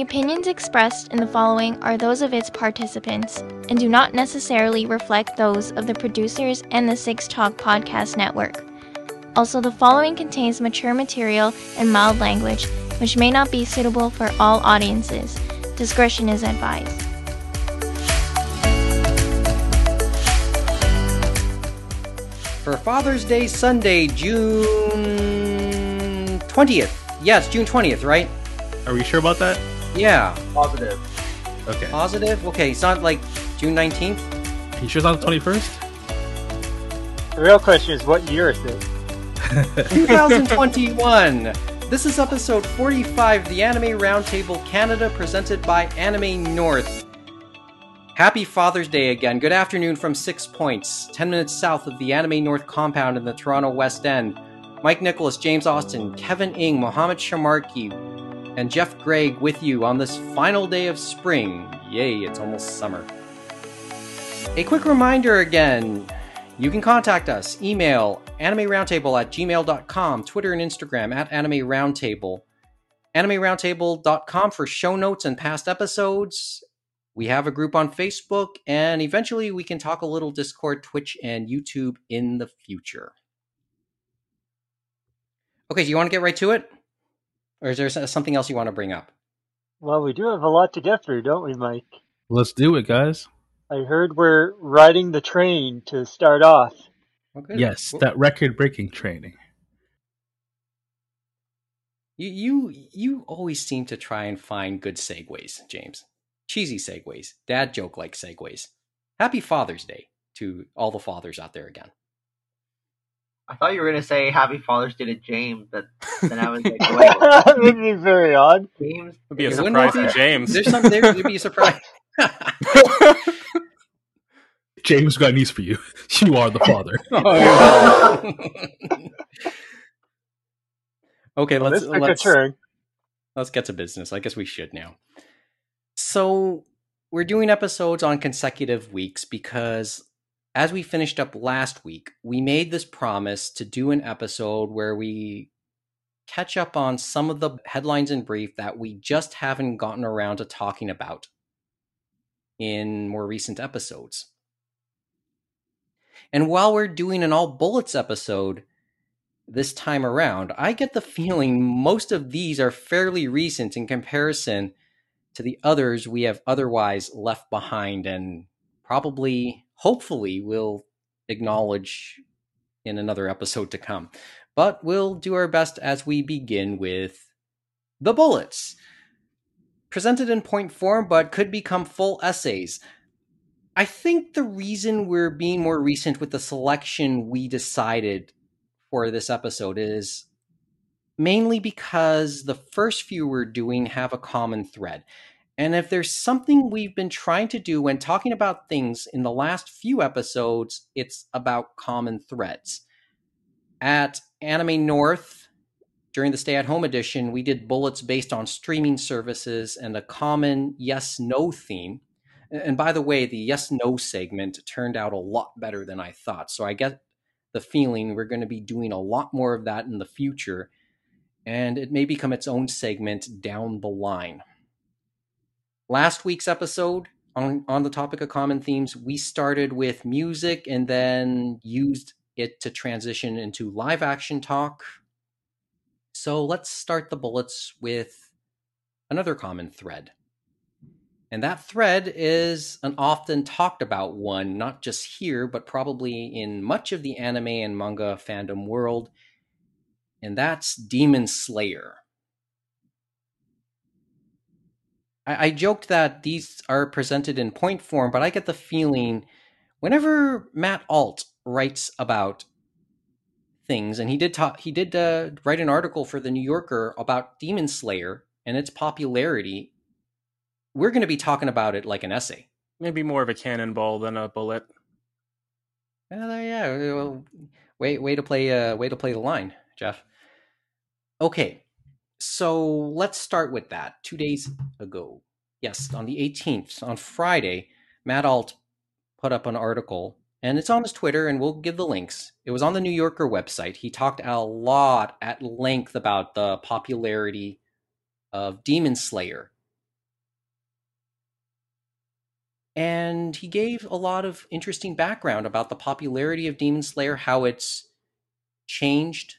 The opinions expressed in the following are those of its participants and do not necessarily reflect those of the producers and the Six Talk Podcast Network. Also, the following contains mature material and mild language, which may not be suitable for all audiences. Discretion is advised. For Father's Day Sunday, June 20th. Yes, June 20th, right? Are we sure about that? Yeah. Positive. Okay. Positive? Okay, it's not like June 19th? Are you sure it's not the 21st? The real question is, what year is it? 2021. This is episode 45 of the Anime Roundtable Canada presented by Anime North. Happy Father's Day again. Good afternoon from Six Points, 10 minutes south of the Anime North compound in the Toronto West End. Mike Nicholas, James Austin, Kevin Ing, Mohammed Shamarki, and Jeff Gregg with you on this final day of spring. Yay, it's almost summer. A quick reminder again you can contact us. Email animeroundtable at gmail.com, Twitter and Instagram at Anime Roundtable. AnimeRoundtable.com for show notes and past episodes. We have a group on Facebook, and eventually we can talk a little Discord, Twitch, and YouTube in the future. Okay, do you want to get right to it? Or is there something else you want to bring up? Well, we do have a lot to get through, don't we, Mike? Let's do it, guys. I heard we're riding the train to start off. Okay. Yes, Well, that record-breaking training. You, you you always seem to try and find good segues, James. Cheesy segues, dad joke like segues. Happy Father's Day to all the fathers out there again. I thought you were gonna say Happy Father's Day to James, but then I was like, wait, that would be very odd. James? Would be a surprise to James. There's some there would be a surprise. James got news for you. You are the father. Oh, no. okay, Well, let's this let's let's get to business. I guess we should now. So we're doing episodes on consecutive weeks because as we finished up last week, we made this promise to do an episode where we catch up on some of the headlines in brief that we just haven't gotten around to talking about in more recent episodes. And while we're doing an all bullets episode this time around, I get the feeling most of these are fairly recent in comparison to the others we have otherwise left behind and probably, hopefully, we'll acknowledge in another episode to come. But we'll do our best as we begin with the bullets. Presented in point form, but could become full essays. I think the reason we're being more recent with the selection we decided for this episode is mainly because the first few we're doing have a common thread. And if there's something we've been trying to do when talking about things in the last few episodes, it's about common threads. At Anime North, during the stay at home edition, we did bullets based on streaming services and a common yes no theme. And by the way, the yes no segment turned out a lot better than I thought. So I get the feeling we're going to be doing a lot more of that in the future. And it may become its own segment down the line. Last week's episode on, on the topic of common themes, we started with music and then used it to transition into live action talk. So let's start the bullets with another common thread. And that thread is an often talked about one, not just here, but probably in much of the anime and manga fandom world. And that's Demon Slayer. I, I joked that these are presented in point form, but I get the feeling whenever Matt Alt writes about things, and he did talk, he did uh, write an article for the New Yorker about Demon Slayer and its popularity we're going to be talking about it like an essay. Maybe more of a cannonball than a bullet. Yeah, well, way way to play uh, way to play the line, Jeff. Okay, so let's start with that. Two days ago, yes, on the 18th, on Friday, Matt Alt put up an article, and it's on his Twitter, and we'll give the links. It was on the New Yorker website. He talked a lot at length about the popularity of Demon Slayer and he gave a lot of interesting background about the popularity of Demon Slayer, how it's changed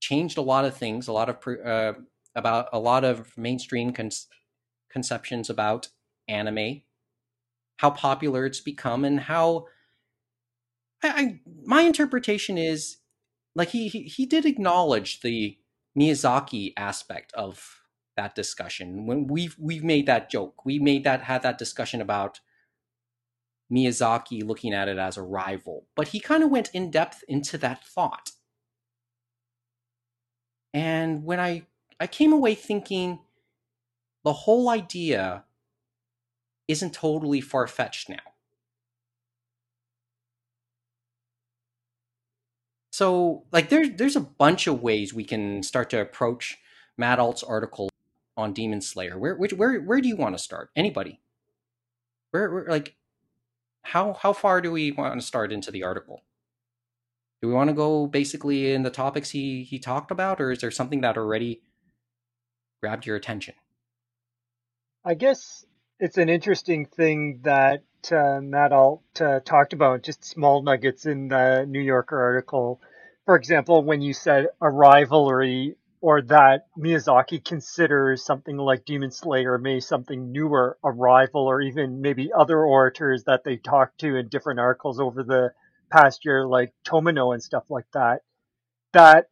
changed a lot of things, a lot of uh, about a lot of mainstream con- conceptions about anime, how popular it's become, and how I, I my interpretation is like he, he he did acknowledge the Miyazaki aspect of that discussion. When we've we've made that joke, we made that had that discussion about Miyazaki looking at it as a rival, but he kind of went in depth into that thought. And when I I came away thinking the whole idea isn't totally far fetched now. So, like, there's there's a bunch of ways we can start to approach Matt Alt's article on Demon Slayer. Where which, where where do you want to start? Anybody? Where, where like how how far do we want to start into the article? Do we want to go basically in the topics he he talked about, or is there something that already grabbed your attention? I guess it's an interesting thing that uh, Matt Alt uh, talked about, just small nuggets in the New Yorker article. For example, when you said a rivalry or that Miyazaki considers something like Demon Slayer, maybe something newer, a rival, or even maybe other auteurs that they talked to in different articles over the past year, like Tomino and stuff like that, that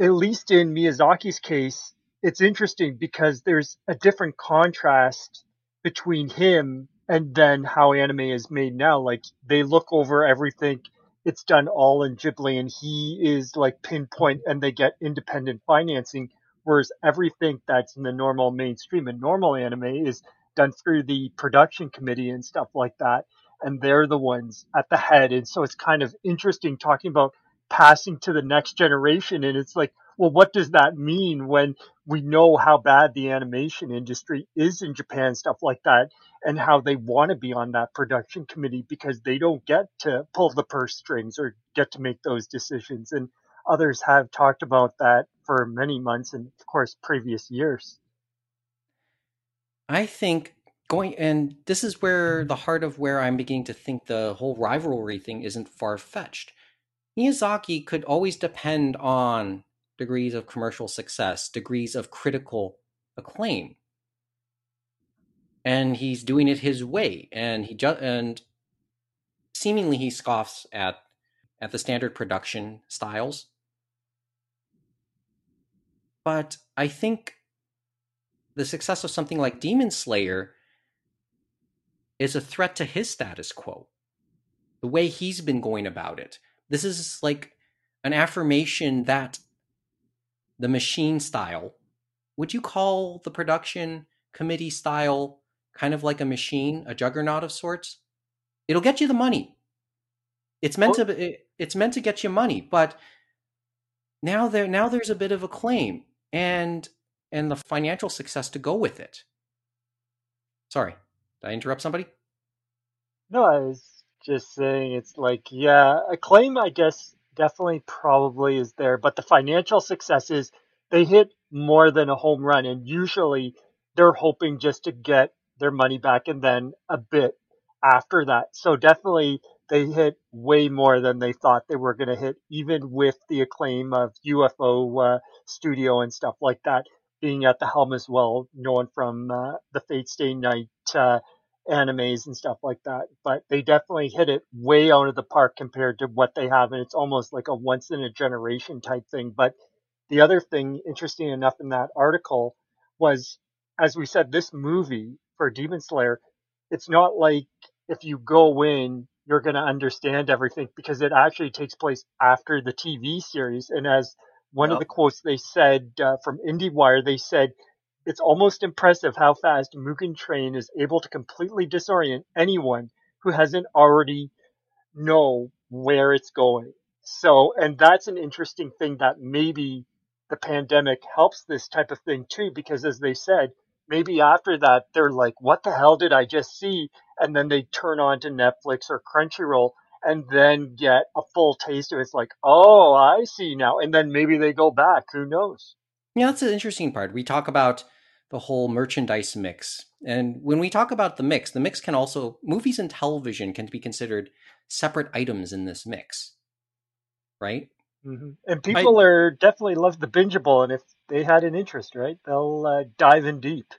at least in Miyazaki's case, it's interesting because there's a different contrast between him and then how anime is made now. Like they look over everything. It's done all in Ghibli and he is like pinpoint and they get independent financing. Whereas everything that's in the normal mainstream and normal anime is done through the production committee and stuff like that. And they're the ones at the head. And so it's kind of interesting talking about passing to the next generation. And it's like, well, what does that mean when we know how bad the animation industry is in Japan, stuff like that, and how they want to be on that production committee because they don't get to pull the purse strings or get to make those decisions. And others have talked about that for many months and, of course, previous years. I think going, and this is where the heart of where I'm beginning to think the whole rivalry thing isn't far fetched. Miyazaki could always depend on degrees of commercial success, degrees of critical acclaim. And he's doing it his way, and he just and seemingly he scoffs at at the standard production styles. But I think the success of something like Demon Slayer is a threat to his status quo. The way he's been going about it. This is like an affirmation that the machine style. Would you call the production committee style kind of like a machine, a juggernaut of sorts? It'll get you the money. It's meant to it's meant to get you money, but now there now there's a bit of a claim and and the financial success to go with it. Sorry, did I interrupt somebody? No, I was just saying it's like, yeah, a claim, I guess, definitely probably is there, but the financial successes, they hit more than a home run, and usually they're hoping just to get their money back and then a bit after that. So definitely they hit way more than they thought they were going to hit, even with the acclaim of UFO uh, Studio and stuff like that being at the helm as well, known from uh, the Fate Stay Night uh, animes and stuff like that. But they definitely hit it way out of the park compared to what they have, and it's almost like a once in a generation type thing. But the other thing, interesting enough, in that article was, as we said, this movie for Demon Slayer, it's not like if you go in, you're going to understand everything because it actually takes place after the TV series. And as one yep. of the quotes they said uh, from IndieWire, they said it's almost impressive how fast Mugen Train is able to completely disorient anyone who hasn't already know where it's going. So, and that's an interesting thing that maybe the pandemic helps this type of thing too, because as they said, maybe after that, they're like, what the hell did I just see? And then they turn on to Netflix or Crunchyroll and then get a full taste of it. It's like, oh, I see now. And then maybe they go back. Who knows? Yeah, that's the interesting part. We talk about the whole merchandise mix. And when we talk about the mix, the mix can also movies and television can be considered separate items in this mix, right? hmm And people are definitely love the bingeable, and if they had an interest, right, they'll uh, dive in deep.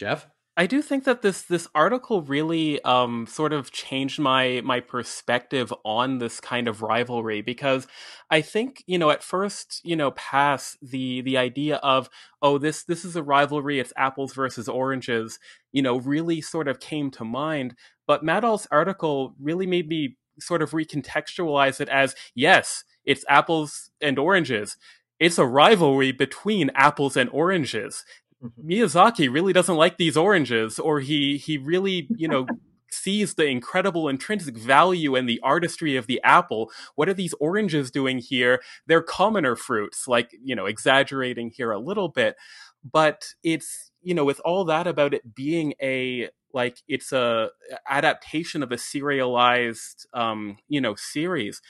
Jeff, I do think that this this article really um, sort of changed my my perspective on this kind of rivalry because I think you know at first you know pass the the idea of oh this this is a rivalry. It's apples versus oranges you know really sort of came to mind. But Matt Alt's article really made me sort of recontextualize it as yes it's apples and oranges. It's a rivalry between apples and oranges Miyazaki really doesn't like these oranges, or he he really you know sees the incredible intrinsic value and the artistry of the apple. What are these oranges doing here? They're commoner fruits, like you know, exaggerating here a little bit, but it's you know, with all that about it being a like it's a adaptation of a serialized um you know series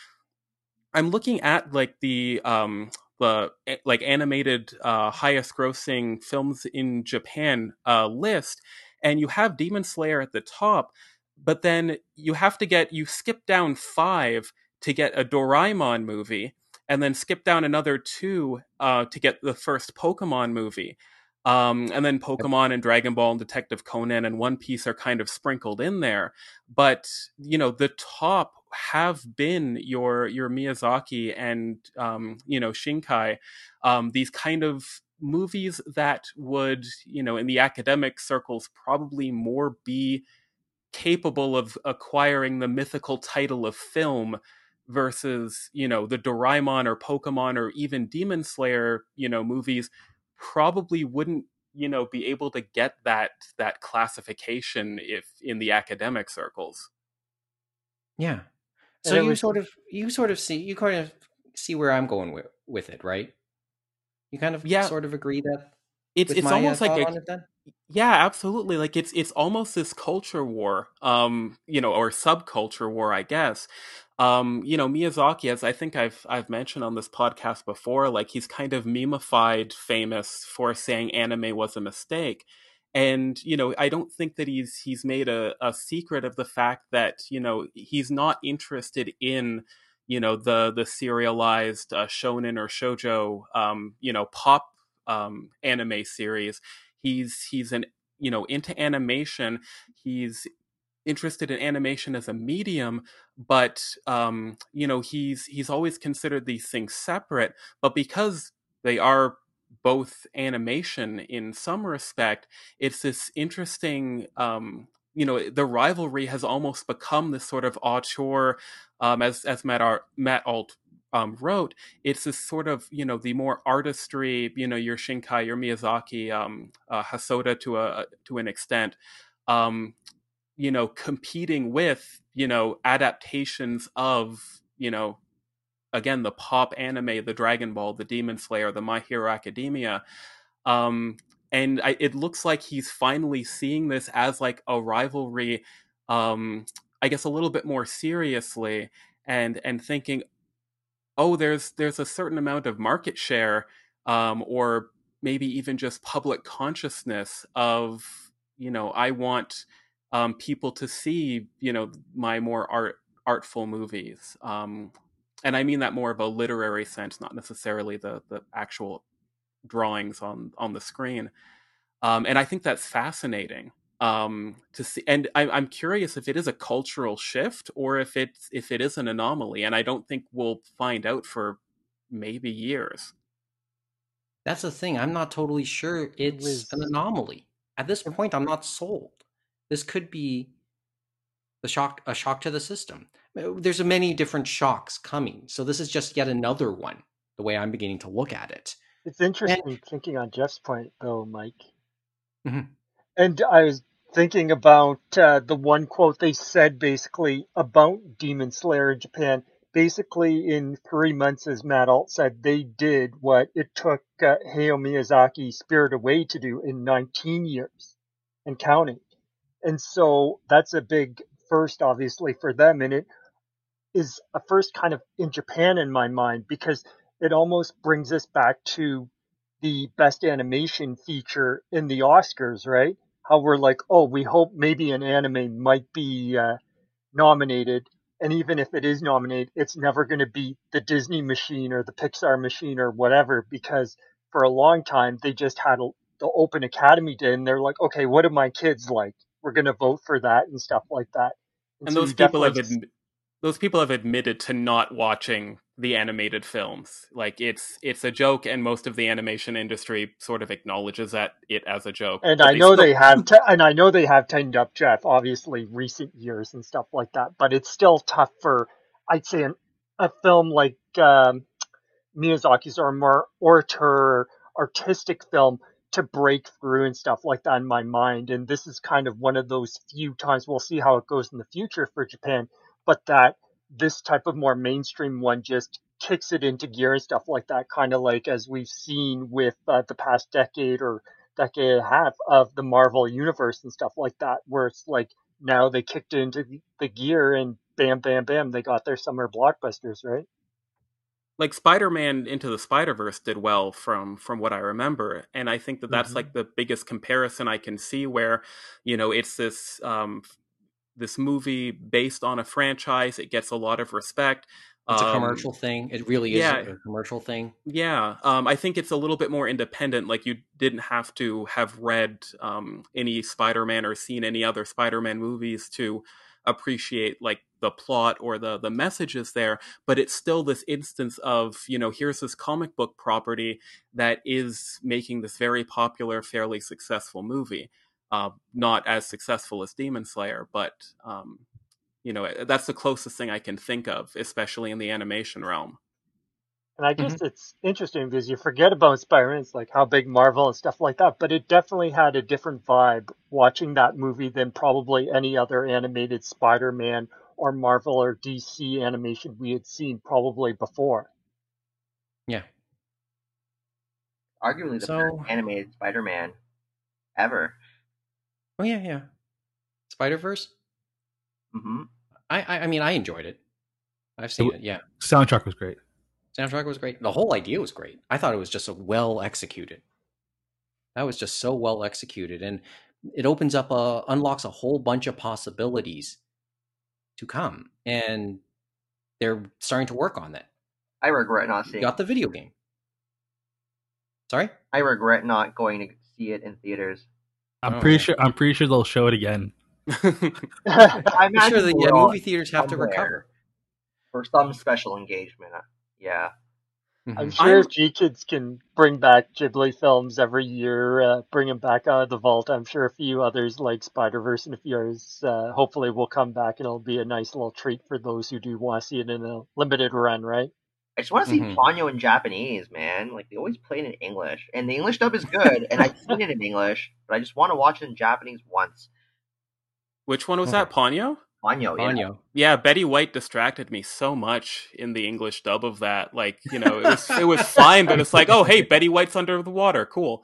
i'm looking at like the um the like animated uh, highest grossing films in Japan uh, list, and you have Demon Slayer at the top, but then you have to get you skip down five to get a Doraemon movie, and then skip down another two uh, to get the first Pokemon movie. Um, and then Pokemon and Dragon Ball and Detective Conan and One Piece are kind of sprinkled in there. But you know, the top have been your your Miyazaki and um, you know Shinkai, um, these kind of movies that would you know in the academic circles probably more be capable of acquiring the mythical title of film versus you know the Doraemon or Pokemon or even Demon Slayer you know movies probably wouldn't you know be able to get that that classification if in the academic circles. Yeah. So you was... sort of you sort of see you kind of see where i'm going with with it right? You kind of yeah. sort of agree that it's it's almost uh, like a, yeah absolutely. Like it's it's almost this culture war um you know or subculture war i guess um, you know, Miyazaki, as I think I've I've mentioned on this podcast before, like he's kind of memeified famous for saying anime was a mistake. And, you know, I don't think that he's he's made a, a secret of the fact that, you know, he's not interested in, you know, the the serialized uh, shonen or shojo um, you know, pop um anime series. He's he's an you know into animation he's interested in animation as a medium but um, you know he's he's always considered these things separate but because they are both animation in some respect it's this interesting um, you know the rivalry has almost become this sort of auteur um, as as matt, Ar- matt alt um, wrote. It's this sort of you know the more artistry you know your shinkai your miyazaki um, uh, hosoda to a to an extent. Um, you know competing with you know adaptations of you know again the pop anime the dragon ball the demon slayer the my hero academia um and I, it looks like he's finally seeing this as like a rivalry um i guess a little bit more seriously and and thinking oh there's there's a certain amount of market share um or maybe even just public consciousness of you know i want um, people to see, you know, my more art artful movies. Um, and I mean that more of a literary sense, not necessarily the the actual drawings on on the screen. Um, and I think that's fascinating um, to see. And I, I'm curious if it is a cultural shift or if it's if it is an anomaly. And I don't think we'll find out for maybe years. That's the thing. I'm not totally sure it's an anomaly. At this point, I'm not sold this could be the shock a shock to the system. Uh, there's a many different shocks coming. So this is just yet another one the way i'm beginning to look at it. It's interesting and, thinking on jeff's point though mike. Mm-hmm. and i was thinking about uh, the one quote they said basically about demon slayer in japan. Basically in three months as matt alt said they did what it took uh, hayao miyazaki spirit away to do in 19 years and counting and so that's a big first, obviously, for them. And it is a first kind of in Japan in my mind because it almost brings us back to the best animation feature in the Oscars, right? How we're like, oh, we hope maybe an anime might be uh, nominated, and even if it is nominated, it's never going to be the Disney machine or the Pixar machine or whatever, because for a long time they just had a, the Open Academy Day, and they're like, okay, what do my kids like? We're going to vote for that and stuff like that. And, and so those people have admi- those people have admitted to not watching the animated films. Like it's it's a joke, and most of the animation industry sort of acknowledges that it as a joke. And I they know still... they have, t- and I know they have tightened up Jeff, obviously recent years and stuff like that. But it's still tough for, I'd say, an, a film like um, Miyazaki's or more auteur artistic film to break through and stuff like that in my mind. And this is kind of one of those few times we'll see how it goes in the future for Japan, but that this type of more mainstream one just kicks it into gear and stuff like that, kind of like as we've seen with uh, the past decade or decade and a half of the Marvel universe and stuff like that, where it's like now they kicked into the gear and bam, bam, bam, they got their summer blockbusters, right? Like Spider-Man into the Spider-Verse did well from from what I remember, and I think that that's mm-hmm. like the biggest comparison I can see where, you know, it's this um, this movie based on a franchise. It gets a lot of respect. It's um, a commercial thing. It really is yeah, a commercial thing. Yeah, um, I think it's a little bit more independent. Like you didn't have to have read um, any Spider-Man or seen any other Spider-Man movies to appreciate like the plot or the the messages there but it's still this instance of you know here's this comic book property that is making this very popular fairly successful movie uh, not as successful as Demon Slayer, but um, you know that's the closest thing I can think of, especially in the animation realm. And I guess mm-hmm. it's interesting because you forget about Spider-Man, it's like how big Marvel and stuff like that, but it definitely had a different vibe watching that movie than probably any other animated Spider-Man or Marvel or DC animation we had seen probably before. Yeah. Arguably the so... first animated Spider-Man ever. Oh yeah, yeah. Spider Verse. Mm-hmm. I, I, I mean, I enjoyed it. I've seen it. Yeah. Soundtrack was great. Soundtrack was great. The whole idea was great. I thought it was just a well executed. That was just so well executed, and it opens up a unlocks a whole bunch of possibilities to come, and they're starting to work on that. I regret not seeing. got the video game. Sorry. I regret not going to see it in theaters. I'm oh. pretty sure. I'm pretty sure they'll show it again. I'm sure the yeah, movie theaters have to recover for some special engagement. Uh, yeah. Mm-hmm. I'm sure if GKIDS can bring back Ghibli films every year, uh, bring them back out of the vault, I'm sure a few others like Spider Verse and a few others uh, hopefully will come back and it'll be a nice little treat for those who do want to see it in a limited run, right? I just want to see mm-hmm. Ponyo in Japanese, man. Like they always play it in English, and the English dub is good, and I've seen it in English, but I just want to watch it in Japanese once. Which one was that? Ponyo. Ponyo. Ponyo. Yeah. yeah, Betty White distracted me so much in the English dub of that. Like, you know, it was it was fine, but it's like, oh, hey, Betty White's under the water. Cool.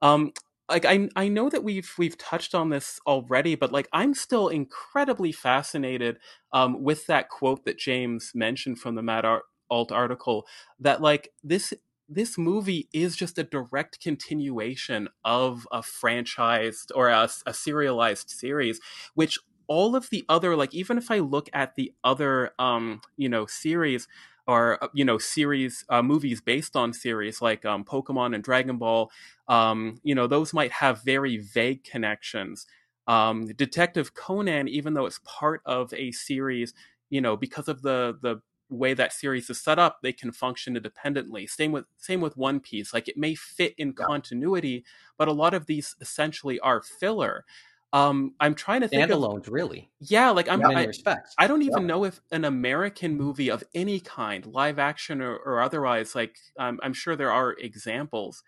Um, like I I know that we've we've touched on this already, but like I'm still incredibly fascinated um, with that quote that James mentioned from the Mad Art alt article that like this this movie is just a direct continuation of a franchised or a, a, serialized series which all of the other like even if i look at the other um you know series or uh, you know series uh, movies based on series like um, pokemon and dragon ball um, you know those might have very vague connections um, detective conan even though it's part of a series you know because of the the way that series is set up, they can function independently. Same with same with One Piece. Like it may fit in yeah. continuity, but a lot of these essentially are filler. Um, I'm trying to think standalones, of, really. Yeah, like I'm. In I, respects. I don't even yeah. know if an American movie of any kind, live action or, or otherwise, like um, I'm sure there are examples,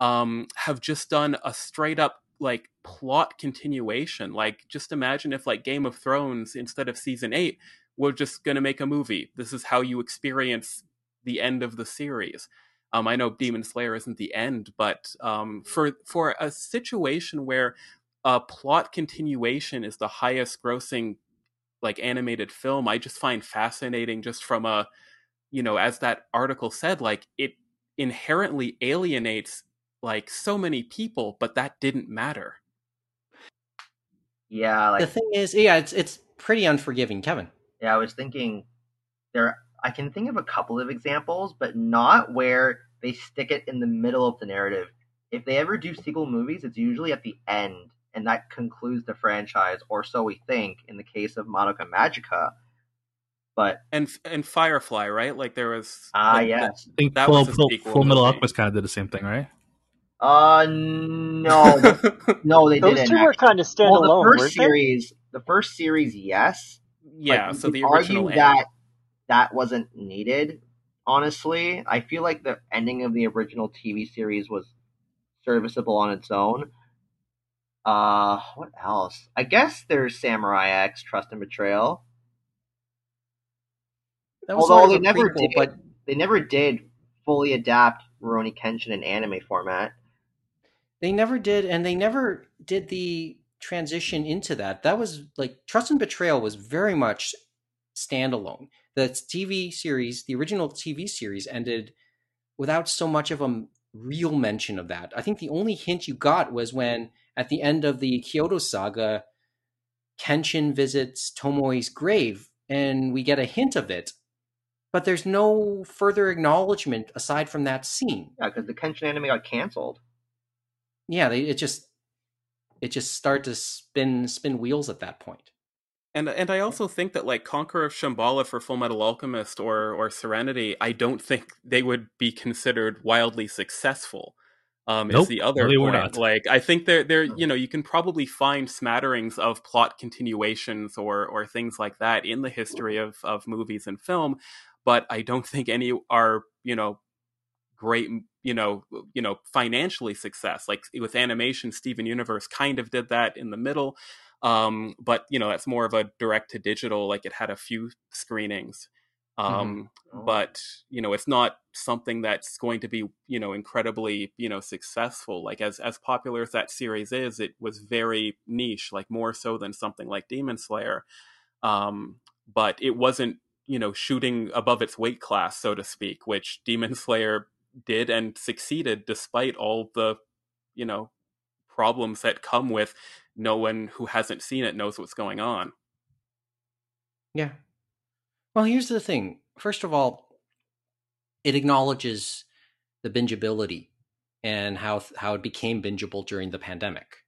um, have just done a straight up like plot continuation. Like, just imagine if like Game of Thrones instead of season eight we're just going to make a movie. This is how you experience the end of the series. Um, I know Demon Slayer isn't the end, but um, for for a situation where a plot continuation is the highest grossing like animated film, I just find fascinating. Just from a you know, as that article said, like it inherently alienates like so many people, but that didn't matter. Yeah, like the thing is, yeah, it's it's pretty unforgiving, Kevin. Yeah, I was thinking there. I can think of a couple of examples, but not where they stick it in the middle of the narrative. If they ever do sequel movies, it's usually at the end, and that concludes the franchise, or so we think. In the case of Madoka Magica, but and and Firefly, right? Like there was ah like, yes, I think That Full, was a Full, sequel Full Metal. Alchemist kind of did the same thing, right? uh no, no, they Those didn't. two were kind of well, standalone, the first weren't they? series, the first series, yes, yeah, But so the could original argue that that wasn't needed. Honestly, I feel like the ending of the original TV series was serviceable on its own. Uh, what else? I guess there's Samurai X, Trust and Betrayal. That was Although they never prequel, did, but they never did fully adapt Rurouni Kenshin in anime format. they never did, and they never did the transition into that. That was like Trust and Betrayal was very much standalone. The TV series, the original TV series, ended without so much of a real mention of that. I think the only hint you got was when at the end of the Kyoto saga, Kenshin visits Tomoe's grave, and we get a hint of it. But there's no further acknowledgement aside from that scene. Yeah, because the Kenshin anime got canceled. Yeah, they, it just it just started to spin spin wheels at that point. And and I also think that like Conqueror of Shambhala for Full Metal Alchemist or or Serenity, I don't think they would be considered wildly successful. Um, is Nope. the other No, they point. not. Like I think they're they're you know you can probably find smatterings of plot continuations or or things like that in the history of of movies and film, but I don't think any are you know great you know you know financially success like with animation steven universe kind of did that in the middle um but you know that's more of a direct to digital like it had a few screenings um Oh. but you know it's not something that's going to be you know incredibly you know successful like as as popular as that series is it was very niche like more so than something like demon slayer um but it wasn't you know shooting above its weight class so to speak which demon slayer did and succeeded despite all the you know problems that come with no one who hasn't seen it knows what's going on Yeah. Well, here's the thing. First of all, it acknowledges the bingeability and how how it became bingeable during the pandemic.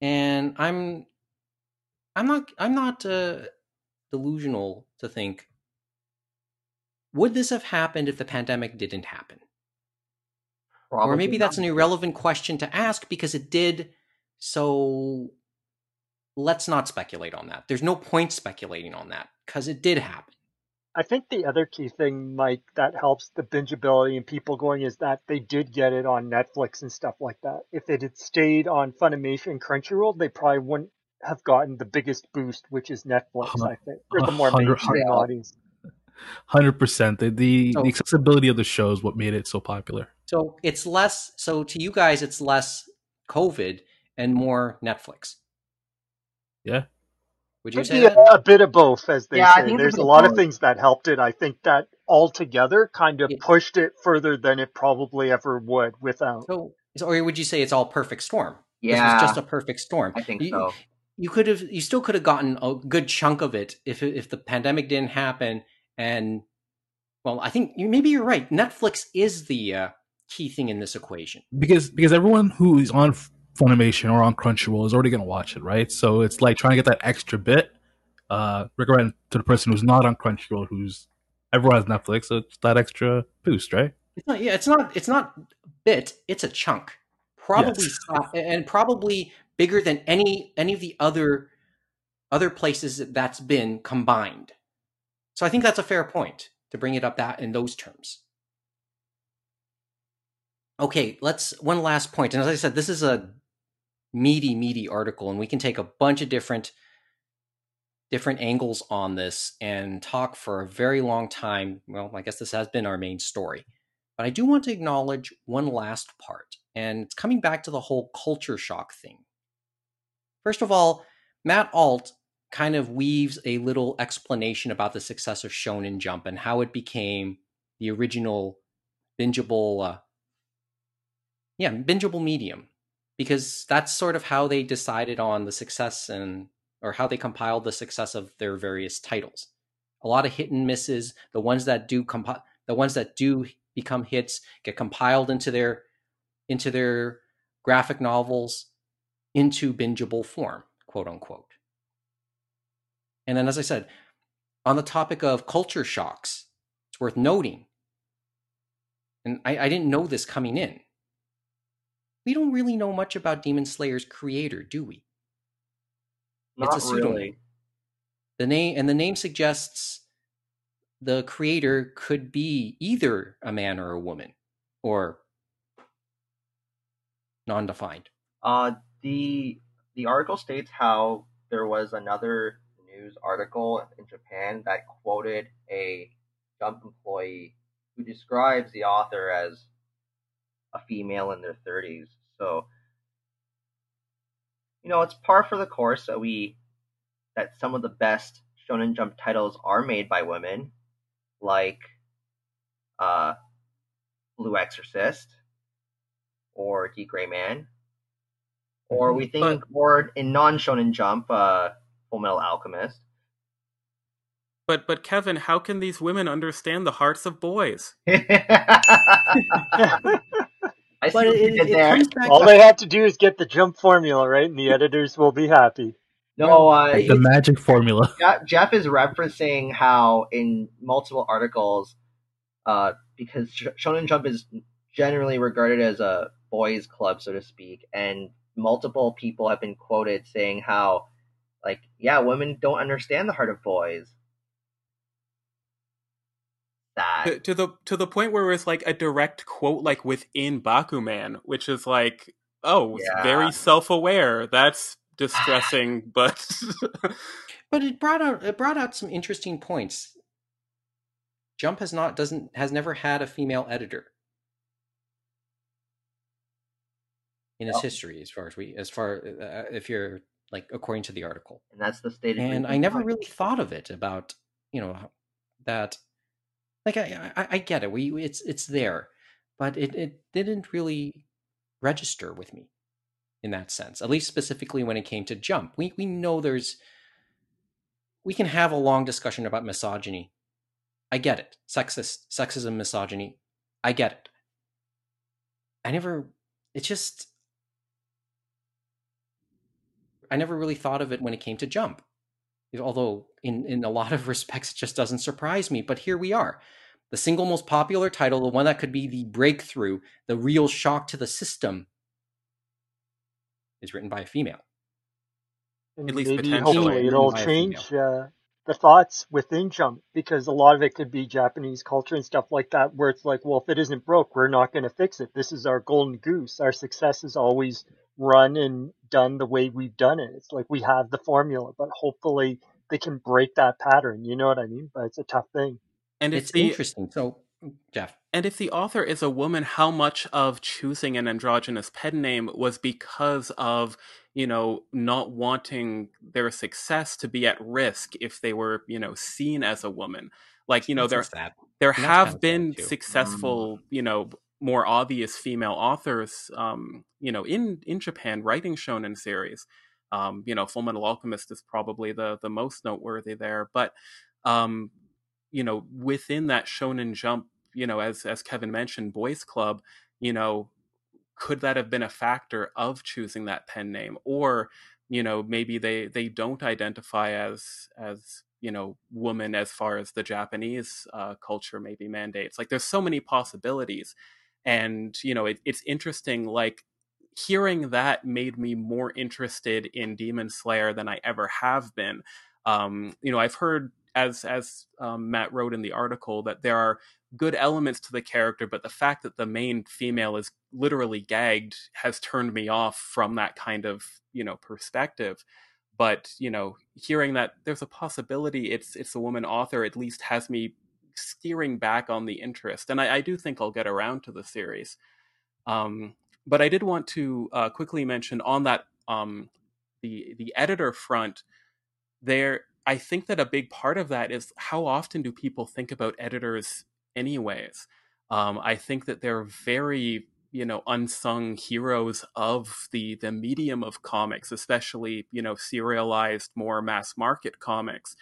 And I'm I'm not I'm not uh, delusional to think would this have happened if the pandemic didn't happen? or maybe Probably that's an irrelevant question to ask because it did. So let's not speculate on that. There's no point speculating on that because it did happen. I think the other key thing, Mike, that helps the bingeability and people going is that they did get it on Netflix and stuff like that. If it had stayed on Funimation and Crunchyroll, they probably wouldn't have gotten the biggest boost, which is Netflix, I think, or the more Hundred- mainstream hundred- audience. Hundred percent. The the, So- the accessibility of the show is what made it so popular. So it's less. So to you guys, it's less COVID and more Netflix. Yeah. Would you say Yeah, a bit of both, as they Yeah, I say. think There's a a lot of things that helped it. I think that altogether kind of Yeah. pushed it further than it probably ever would without. So, so, or would you say it's all perfect storm? This Yeah, was just a perfect storm. I think you, so. You could have, you still could have gotten a good chunk of it if if the pandemic didn't happen. And well, I think you, maybe you're right. Netflix is the uh, key thing in this equation. because because everyone who is on Funimation or on Crunchyroll is already going to watch it, right? So it's like trying to get that extra bit. Uh, recommend to the person who's not on Crunchyroll, who's everyone has Netflix, so it's that extra boost, right? It's not. Yeah, it's not. It's not bit. It's a chunk. Probably Yes. and probably bigger than any any of the other other places that that's been combined. So I think that's a fair point to bring it up that in those terms. Okay, let's one last point. And as I said, this is a meaty, meaty article, and we can take a bunch of different different angles on this and talk for a very long time. Well, I guess this has been our main story. But I do want to acknowledge one last part, and it's coming back to the whole culture shock thing. First of all, Matt Alt kind of weaves a little explanation about the success of Shonen Jump and how it became the original bingeable uh, yeah, bingeable medium, because that's sort of how they decided on the success and or how they compiled the success of their various titles. A lot of hit and misses. The ones that do compi- the ones that do become hits get compiled into their into their graphic novels into bingeable form, quote unquote. And then, as I said, on the topic of culture shocks, it's worth noting, and I, I didn't know this coming in. We don't really know much about Demon Slayer's creator, do we? Not it's a pseudonym. Really. The name and the name suggests the creator could be either a man or a woman, or non-defined. Uh, the the article states how there was another news article in Japan that quoted a Jump employee who describes the author as a female in their 30s. So, you know, it's par for the course that we that some of the best Shonen Jump titles are made by women, like uh, Blue Exorcist or D Gray Man, or we mm-hmm. think, but, or in non Shonen Jump, uh, Full Metal Alchemist. But but Kevin, how can these women understand the hearts of boys? I but it, it, it All they have to do is get the jump formula right, and the editors will be happy. No, uh, the magic formula. Jeff is referencing how in multiple articles, uh, because Shonen Jump is generally regarded as a boys' club, so to speak, and multiple people have been quoted saying how, like, yeah, women don't understand the heart of boys. To, to, the to the point where it's like a direct quote like within Bakuman, which is like, oh, yeah. very self aware. That's distressing, but but it brought out it brought out some interesting points. Jump has not doesn't has never had a female editor in its oh. history, as far as we as far uh, if you're like according to the article. And that's the state. And I never really thought of it about you know that like I, I, I get it. We it's it's there, but it it didn't really register with me in that sense. At least specifically when it came to jump. We we know there's we can have a long discussion about misogyny. I get it. Sexist sexism, misogyny. I get it. I never it's just I never really thought of it when it came to jump although in, in a lot of respects it just doesn't surprise me. But here we are. The single most popular title, the one that could be the breakthrough, the real shock to the system, is written by a female. And At least maybe hopefully it'll change uh, the thoughts within Jump because a lot of it could be Japanese culture and stuff like that, where it's like, well, if it isn't broke, we're not going to fix it. This is our golden goose. Our success is always run and done the way we've done it. It's like we have the formula, but hopefully they can break that pattern. You know what I mean? But it's a tough thing. And it's the, interesting. So, Jeff. And if the author is a woman, how much of choosing an androgynous pen name was because of, you know, not wanting their success to be at risk if they were, you know, seen as a woman? Like, you know, That's there, there have been successful, mm. you know, more obvious female authors, um, you know, in in Japan writing shonen series. Um, you know, Full Metal Alchemist is probably the the most noteworthy there, but um, you know, within that Shonen Jump, you know, as as Kevin mentioned, Boys Club, you know, could that have been a factor of choosing that pen name, or you know, maybe they they don't identify as as you know woman as far as the Japanese uh, culture maybe mandates. Like, there's so many possibilities and you know it, it's interesting like hearing that made me more interested in demon slayer than i ever have been. Um, you know i've heard as as um, matt wrote in the article that there are good elements to the character but the fact that the main female is literally gagged has turned me off from that kind of you know perspective. But you know hearing that there's a possibility it's it's a woman author at least has me steering back on the interest, and I, I do think I'll get around to the series. Um, but I did want to uh, quickly mention on that um, the the editor front. There, I think that a big part of that is how often do people think about editors, anyways. Um, I think that they're very you know unsung heroes of the the medium of comics especially you know serialized more mass market comics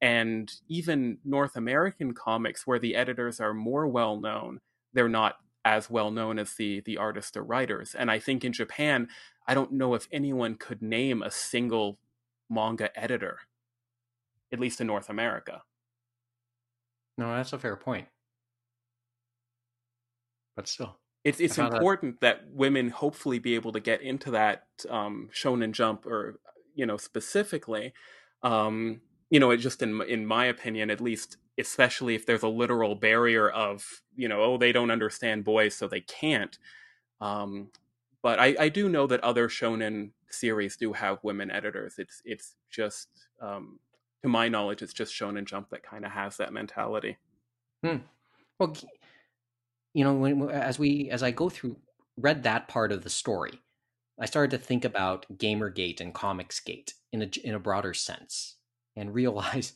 and even north american comics where the editors are more well known they're not as well known as the the artists or writers. And i think in japan i don't know if anyone could name a single manga editor at least in north america. No that's a fair point. But still it's it's important that women hopefully be able to get into that um, shonen jump or you know specifically um, you know it just in in my opinion at least especially if there's a literal barrier of you know oh they don't understand boys so they can't um, but I, I do know that other shonen series do have women editors. It's it's just um, to my knowledge it's just shonen jump that kind of has that mentality. Hmm. well you know, when, as we as I go through read that part of the story, I started to think about GamerGate and ComicsGate in a in a broader sense, and realize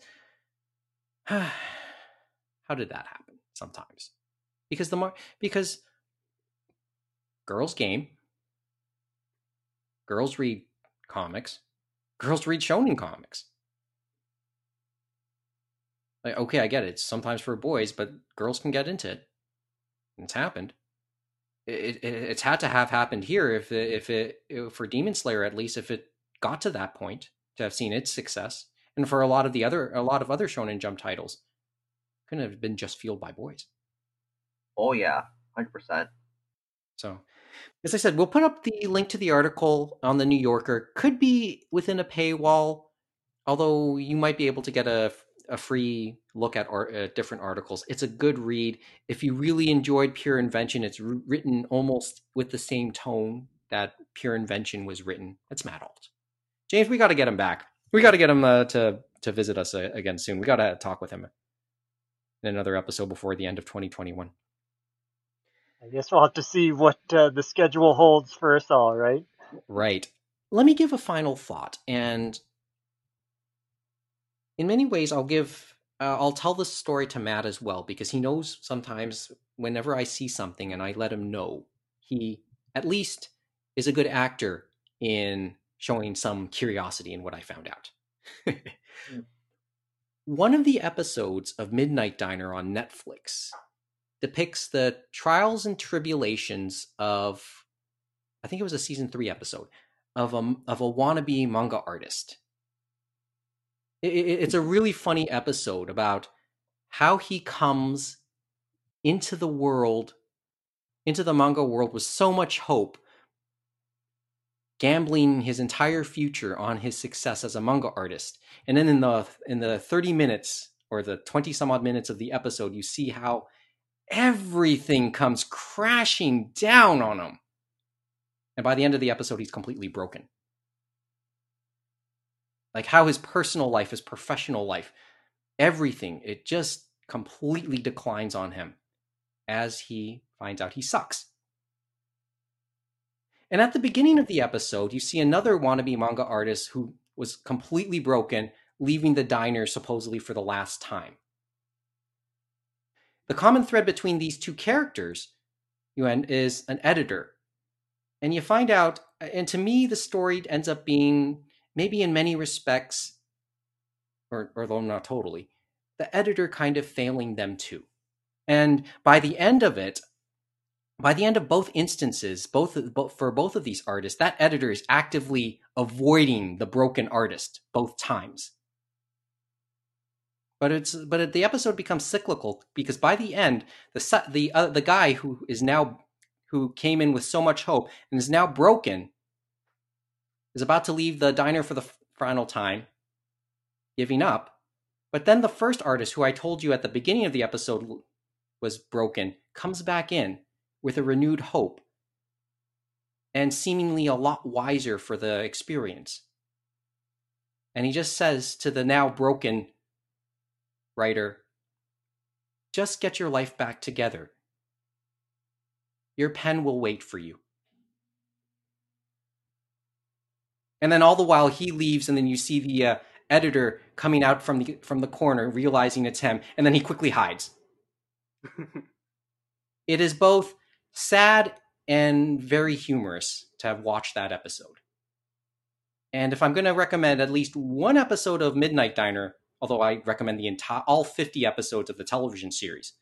how did that happen? Sometimes because the more because girls game, girls read comics, girls read shonen comics. Like, okay, I get it. It's sometimes for boys, but girls can get into it. It's happened. It, it, it's had to have happened here if it, if it for Demon Slayer at least if it got to that point to have seen its success, and for a lot of the other a lot of other Shonen Jump titles, couldn't have been just fueled by boys. Oh yeah, hundred percent. So, as I said, we'll put up the link to the article on the New Yorker. Could be within a paywall, although you might be able to get a a free look at art, uh, different articles. It's a good read. If you really enjoyed Pure Invention, it's written almost with the same tone that Pure Invention was written. It's Matt Alt. James, we got to get him back. We got to get him uh, to to visit us uh, again soon. We got to talk with him in another episode before the end of 2021. I guess we'll have to see what uh, the schedule holds for us all, right? Right. Let me give a final thought, and in many ways, I'll give uh, I'll tell this story to Matt as well because he knows sometimes whenever I see something and I let him know, he at least is a good actor in showing some curiosity in what I found out. mm. One of the episodes of Midnight Diner on Netflix depicts the trials and tribulations of I think it was a season 3 episode of a of a wannabe manga artist it, it's a really funny episode about how he comes into the world, into the manga world with so much hope, gambling his entire future on his success as a manga artist. And then in the in the 30 minutes or the 20 some odd minutes of the episode, you see how everything comes crashing down on him. And by the end of the episode, he's completely broken like how his personal life, his professional life, everything, it just completely declines on him as he finds out he sucks. And at the beginning of the episode, you see another wannabe manga artist who was completely broken, leaving the diner supposedly for the last time. The common thread between these two characters Yuen, is an editor. And you find out, and to me, the story ends up being maybe in many respects, or although not totally, the editor kind of failing them too. And by the end of it, by the end of both instances, both, for both of these artists, that editor is actively avoiding the broken artist both times. But it's but the episode becomes cyclical because by the end, the the uh, the guy who is now who came in with so much hope and is now broken is about to leave the diner for the final time, giving up. But then the first artist, who I told you at the beginning of the episode was broken, comes back in with a renewed hope and seemingly a lot wiser for the experience. And he just says to the now broken writer, just get your life back together. Your pen will wait for you. and then all the while he leaves, and then you see the uh, editor coming out from the from the corner, realizing it's him, and then he quickly hides. it is both sad and very humorous to have watched that episode. And if I'm going to recommend at least one episode of Midnight Diner, although I recommend the entire all 50 episodes of the television series,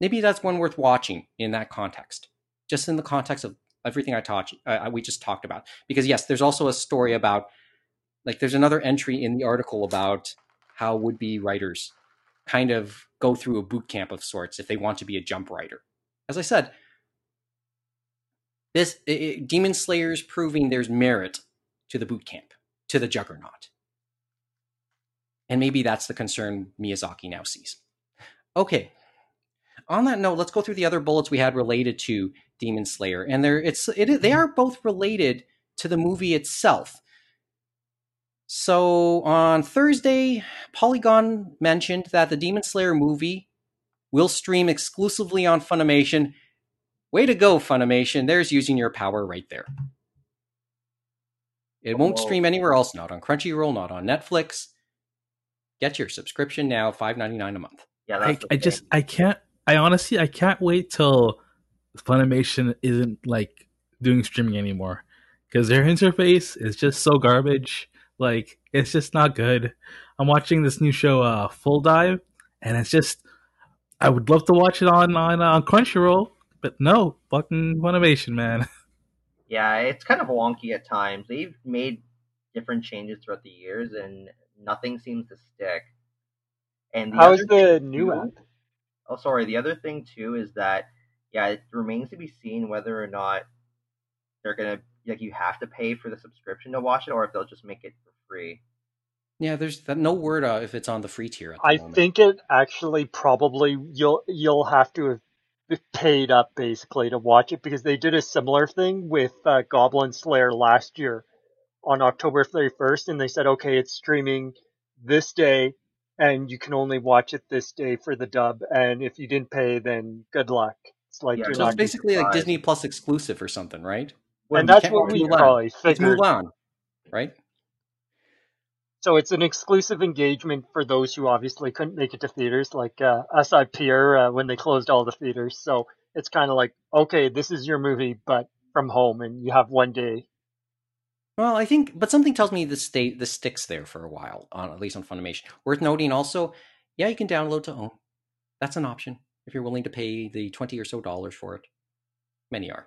maybe that's one worth watching in that context, just in the context of everything I taught uh, we just talked about. Because yes, there's also a story about like there's another entry in the article about how would-be writers kind of go through a boot camp of sorts if they want to be a jump writer. As I said, this it, Demon Slayer's proving there's merit to the boot camp, to the juggernaut. And maybe that's the concern Miyazaki now sees. Okay. On that note, let's go through the other bullets we had related to Demon Slayer, and they're it's it they are both related to the movie itself. So on Thursday, Polygon mentioned that the Demon Slayer movie will stream exclusively on Funimation. Way to go, Funimation! There's using your power right there. It won't stream anywhere else, not on Crunchyroll, not on Netflix. Get your subscription now, five ninety nine a month. Yeah, I, I just I can't. I honestly I can't wait till Funimation isn't like doing streaming anymore because their interface is just so garbage. Like it's just not good. I'm watching this new show, uh, Full Dive, and it's just I would love to watch it on on, uh, on Crunchyroll, but no, fucking Funimation, man. Yeah, it's kind of wonky at times. They've made different changes throughout the years, and nothing seems to stick. And the how's the new app? Oh, sorry. The other thing too is that yeah, it remains to be seen whether or not they're gonna like you have to pay for the subscription to watch it, or if they'll just make it for free. Yeah, there's no word uh, if it's on the free tier. I moment. think it actually probably you'll you'll have to have paid up basically to watch it because they did a similar thing with uh, Goblin Slayer last year on October 31st, and they said, okay, it's streaming this day, and you can only watch it this day for the dub, and if you didn't pay, then good luck. It's like yeah, so it's basically like Disney Plus exclusive or something, right? and that's what we probably figured. It's Mulan, right? So it's an exclusive engagement for those who obviously couldn't make it to theaters, like uh, SIP uh, when they closed all the theaters. So it's kind of like, okay, this is your movie, but from home, and you have one day. Well, I think, but something tells me the state the sticks there for a while, on at least on Funimation. Worth noting also, yeah, you can download to own. That's an option if you're willing to pay the twenty or so dollars for it. Many are.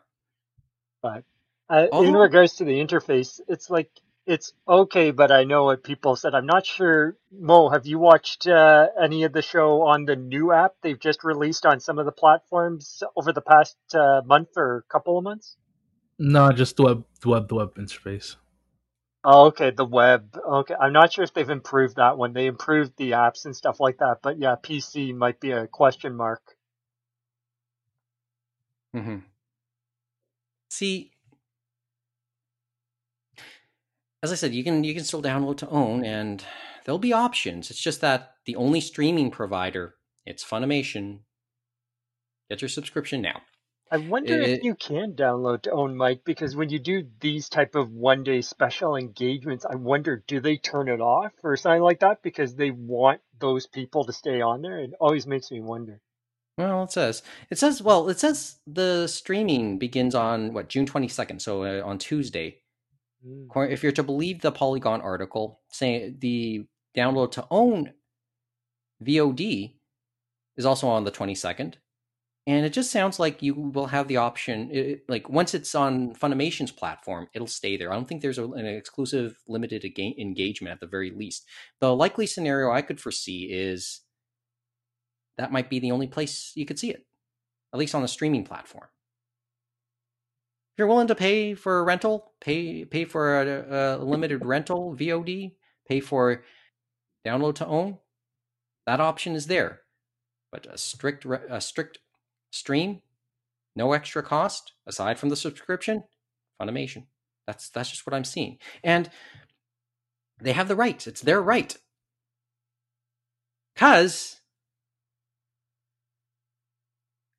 But uh, in regards to the interface, it's like it's okay, but I know what people said. I'm not sure. Mo, have you watched uh, any of the show on the new app they've just released on some of the platforms over the past uh, month or couple of months? No, just the web, the web, the web interface. Oh, okay, the web. Okay, I'm not sure if they've improved that one. They improved the apps and stuff like that, but yeah, PC might be a question mark. Hmm. See, as I said, you can you can still download to own, and there'll be options. It's just that the only streaming provider, it's Funimation. Get your subscription now. I wonder it, if you can download to own Mike because when you do these type of one day special engagements, I wonder do they turn it off or something like that because they want those people to stay on there? It always makes me wonder. Well, it says it says well, it says the streaming begins on what June twenty second, so uh, on Tuesday. Mm. If you're to believe the Polygon article, saying the download to own VOD is also on the 22nd. And it just sounds like you will have the option, it, like once it's on Funimation's platform, it'll stay there. I don't think there's a, an exclusive limited engagement at the very least. The likely scenario I could foresee is that might be the only place you could see it, at least on the streaming platform you're willing to pay for a rental, pay pay for a, a limited rental VOD, pay for download to own, that option is there. But a strict a strict stream, no extra cost aside from the subscription, Funimation. That's that's just what I'm seeing, and they have the right. It's their right. Cause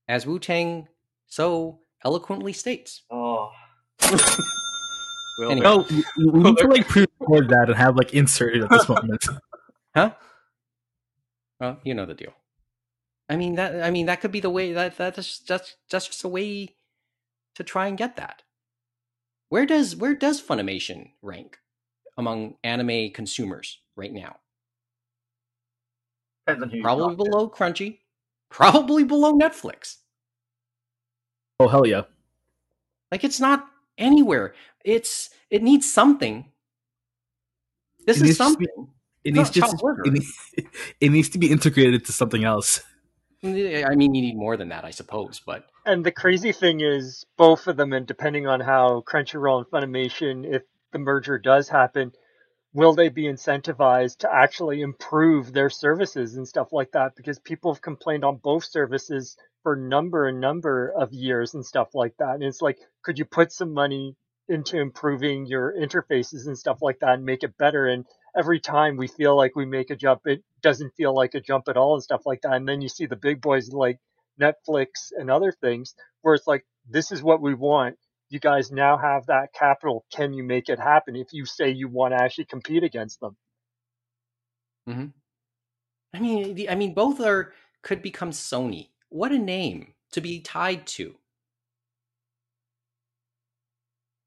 as Wu Tang so eloquently states. Oh. well, anyway. no, we, we need to like pre-record that and have like inserted at this moment. huh? Well, you know the deal. I mean that. I mean that could be the way that that's just that's just a way to try and get that. Where does where does Funimation rank among anime consumers right now? Probably below Crunchy, probably below Netflix. Oh hell yeah! Like it's not anywhere. It's it needs something. This it is something. Be, it needs just it needs, it needs to be integrated to something else. I mean, you need more than that, I suppose. But and the crazy thing is, both of them, and depending on how Crunchyroll and Funimation, if the merger does happen, will they be incentivized to actually improve their services and stuff like that? Because people have complained on both services for number and number of years and stuff like that. And it's like, could you put some money into improving your interfaces and stuff like that and make it better? And every time we feel like we make a jump, it doesn't feel like a jump at all and stuff like that. And then you see the big boys like Netflix and other things where it's like, this is what we want. You guys now have that capital. Can you make it happen if you say you want to actually compete against them? Mm-hmm. I mean, I mean, both are could become Sony. What a name to be tied to.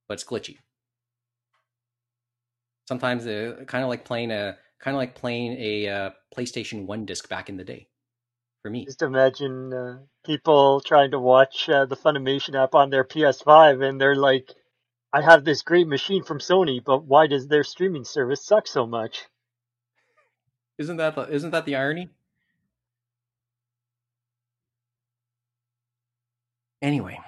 But it's glitchy. Sometimes uh, kind of like playing a kind of like playing a uh, PlayStation One disc back in the day for me. Just imagine uh, people trying to watch uh, the Funimation app on their PS5, and they're like, "I have this great machine from Sony, but why does their streaming service suck so much?" Isn't that the, isn't that the irony? Anyway,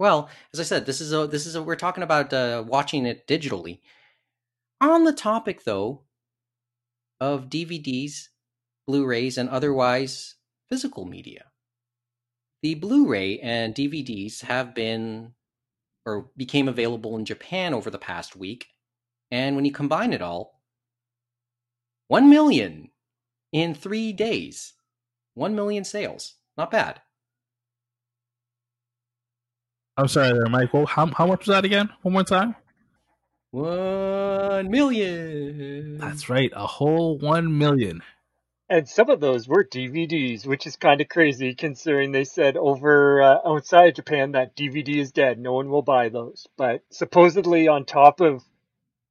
well, as I said, this is a this is a we're talking about uh, watching it digitally. On the topic though of DVDs Blu-rays, and otherwise physical media. The Blu-ray and DVDs have been or became available in Japan over the past week, and when you combine it all, 1 million in 3 days. 1 million sales. Not bad. I'm sorry there, Michael. How, how much was that again? One more time? One million. That's right, a whole one million. And some of those were DVDs, which is kind of crazy considering they said over uh, outside Japan that DVD is dead. No one will buy those. But supposedly, on top of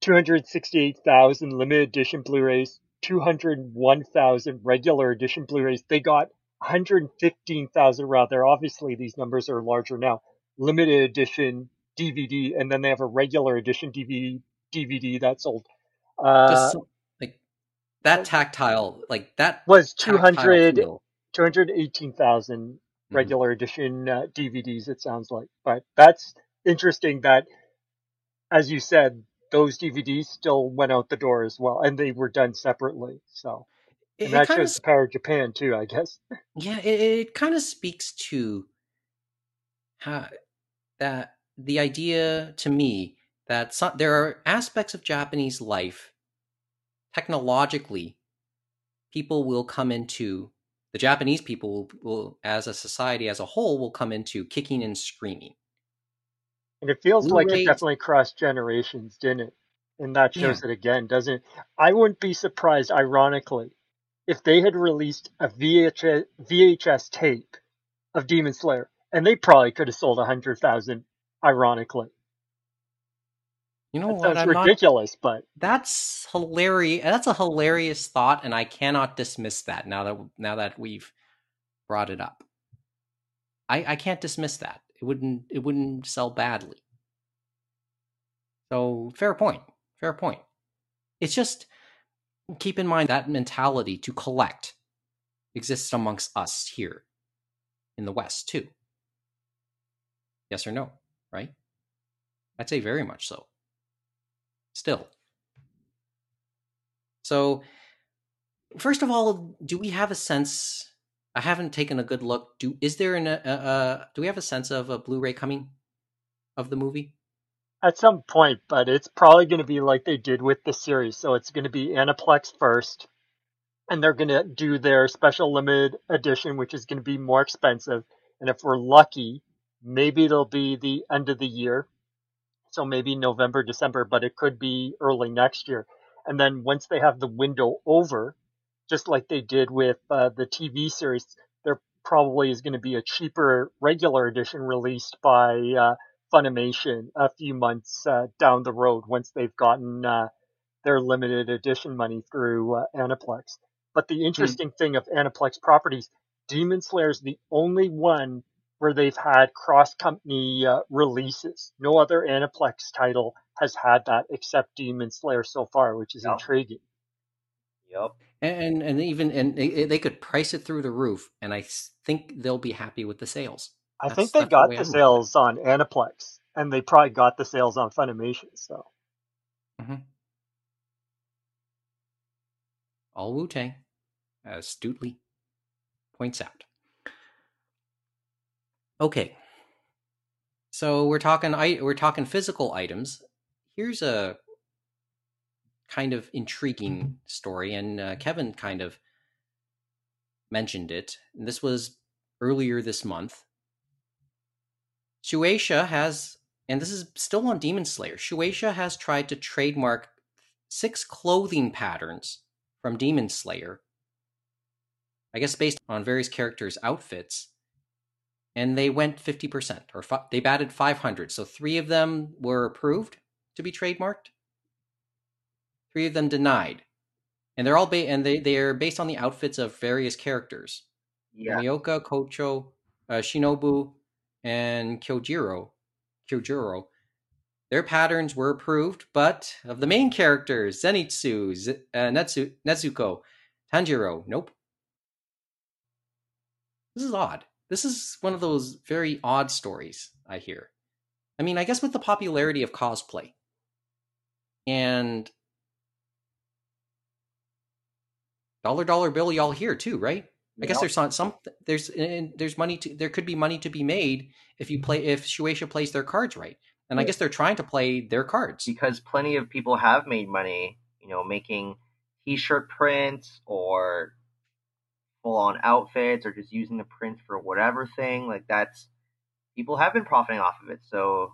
268,000 limited edition Blu rays, 201,000 regular edition Blu rays, they got 115,000 rather. Obviously, these numbers are larger now. Limited edition DVD, and then they have a regular edition DVD, DVD that sold. Uh, Just that tactile like that was 200 218,000 mm-hmm. regular mm-hmm. edition uh, DVDs it sounds like but that's interesting that as you said those DVDs still went out the door as well and they were done separately so and it, that shows of, the power of Japan too I guess yeah it, it kind of speaks to how that the idea to me that some, there are aspects of Japanese life technologically, people will come into the Japanese people will, will, as a society as a whole, will come into kicking and screaming. And it feels Blu-ray, like it definitely crossed generations, didn't it? And that shows yeah. it again, doesn't it? I wouldn't be surprised, ironically, if they had released a VHS, VHS tape of Demon Slayer, and they probably could have sold a hundred thousand, ironically. You know that what? Ridiculous, not, but that's hilarious. That's a hilarious thought, and I cannot dismiss that now that now that we've brought it up. I I can't dismiss that. It wouldn't it wouldn't sell badly. So fair point. Fair point. It's just keep in mind that mentality to collect exists amongst us here in the West too. Yes or no, right? I'd say very much so still. So, first of all, do we have a sense? I haven't taken a good look. Do is there an uh, uh, do we have a sense of a Blu-ray coming of the movie? At some point, but it's probably going to be like they did with the series. So it's going to be Aniplex first, and they're going to do their special limited edition, which is going to be more expensive. And if we're lucky, maybe it'll be the end of the year so maybe November, December, but it could be early next year. And then once they have the window over, just like they did with uh, the TV series, they're probably is going to be a cheaper regular edition released by uh, Funimation a few months uh, down the road once they've gotten uh, their limited edition money through uh, Aniplex. But the hmm. interesting mm. thing of Aniplex properties, Demon Slayer is the only one where they've had cross company uh, releases. No other Aniplex title has had that except Demon Slayer so far, which is yep. intriguing. Yep. And and even and they, they, could price it through the roof, and I think they'll be happy with the sales. I think they got the, the sales on Aniplex, and they probably got the sales on Funimation. So. Mm-hmm. All Wu Tang, astutely points out. Okay. So we're talking we're talking physical items. Here's a kind of intriguing story, and uh, Kevin kind of mentioned it. And this was earlier this month. Shueisha has, and this is still on Demon Slayer. Shueisha has tried to trademark six clothing patterns from Demon Slayer. I guess based on various characters' outfits and they went 50% or they batted 500 so three of them were approved to be trademarked three of them denied and they're all ba- and they they're based on the outfits of various characters yeah. Mioka, Kocho, uh, Shinobu, and Kyojiro. Kyojiro. Their patterns were approved, but of the main characters, Zenitsu, Z- uh, Netsu- Nezuko, Tanjiro, nope. This is odd. This is one of those very odd stories I hear. I mean, I guess with the popularity of cosplay and dollar dollar bill y'all here too, right? I guess there's some, some there's there's money to there could be money to be made if you play if Shueisha plays their cards right. And I guess they're trying to play their cards. Because plenty of people have made money, you know, making t-shirt prints or full on outfits or just using the print for whatever thing. Like that's people have been profiting off of it. So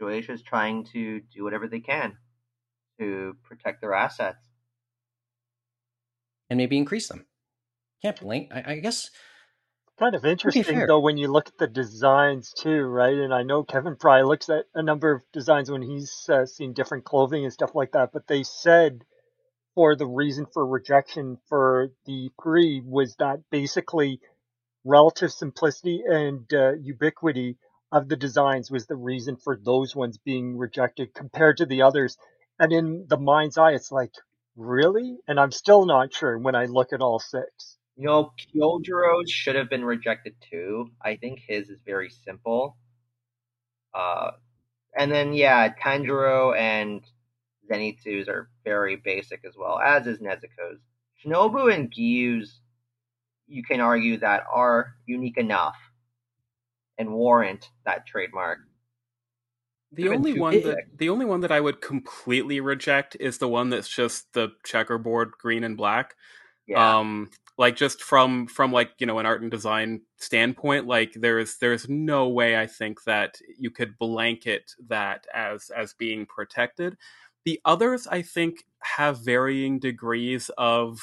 Shueisha is trying to do whatever they can to protect their assets and maybe increase them. Can't blame. I, I guess kind of interesting though when you look at the designs too, right? And I know Kevin Fry looks at a number of designs when he's uh, seen different clothing and stuff like that. But they said for the reason for rejection for the pre was that basically relative simplicity and uh, ubiquity of the designs was the reason for those ones being rejected compared to the others. And in the mind's eye, it's like, really? And I'm still not sure when I look at all six. You know, Kyojiro's should have been rejected too. I think his is very simple. Uh, and then yeah, Tanjiro and Zenitsu's are very basic as well, as is Nezuko's. Shinobu and Gyu's, you can argue that are unique enough and warrant that trademark. The only one that the only one that I would completely reject is the one that's just the checkerboard green and black. Yeah. Um like just from from like, you know, an art and design standpoint, like there's there's no way I think that you could blanket that as as being protected. The others, I think, have varying degrees of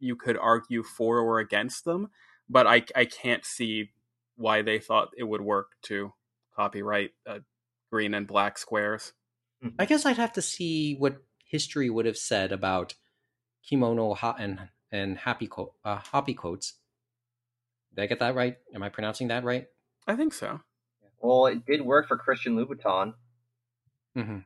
you could argue for or against them, but I, I can't see why they thought it would work to copyright uh, green and black squares. I guess I'd have to see what history would have said about kimono and and happy co- uh, happi coats. Did I get that right? Am I pronouncing that right? I think so. Well, it did work for Christian Louboutin. Mm-hmm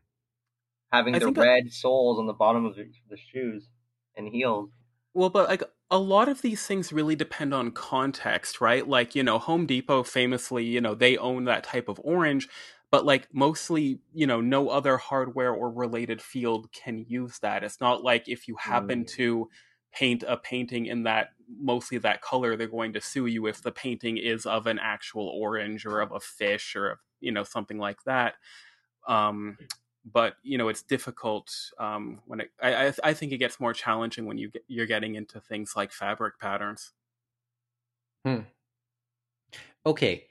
having I the red soles on the bottom of the, the shoes and heels. Well, but like a lot of these things really depend on context, right? Like, you know, Home Depot famously, you know, they own that type of orange, but like mostly, you know, no other hardware or related field can use that. It's not like if you happen mm. to paint a painting in that mostly that color, they're going to sue you if the painting is of an actual orange or of a fish or, of, you know, something like that. Um, but you know it's difficult um, when it. I, I think it gets more challenging when you get, you're getting into things like fabric patterns. Hmm. Okay.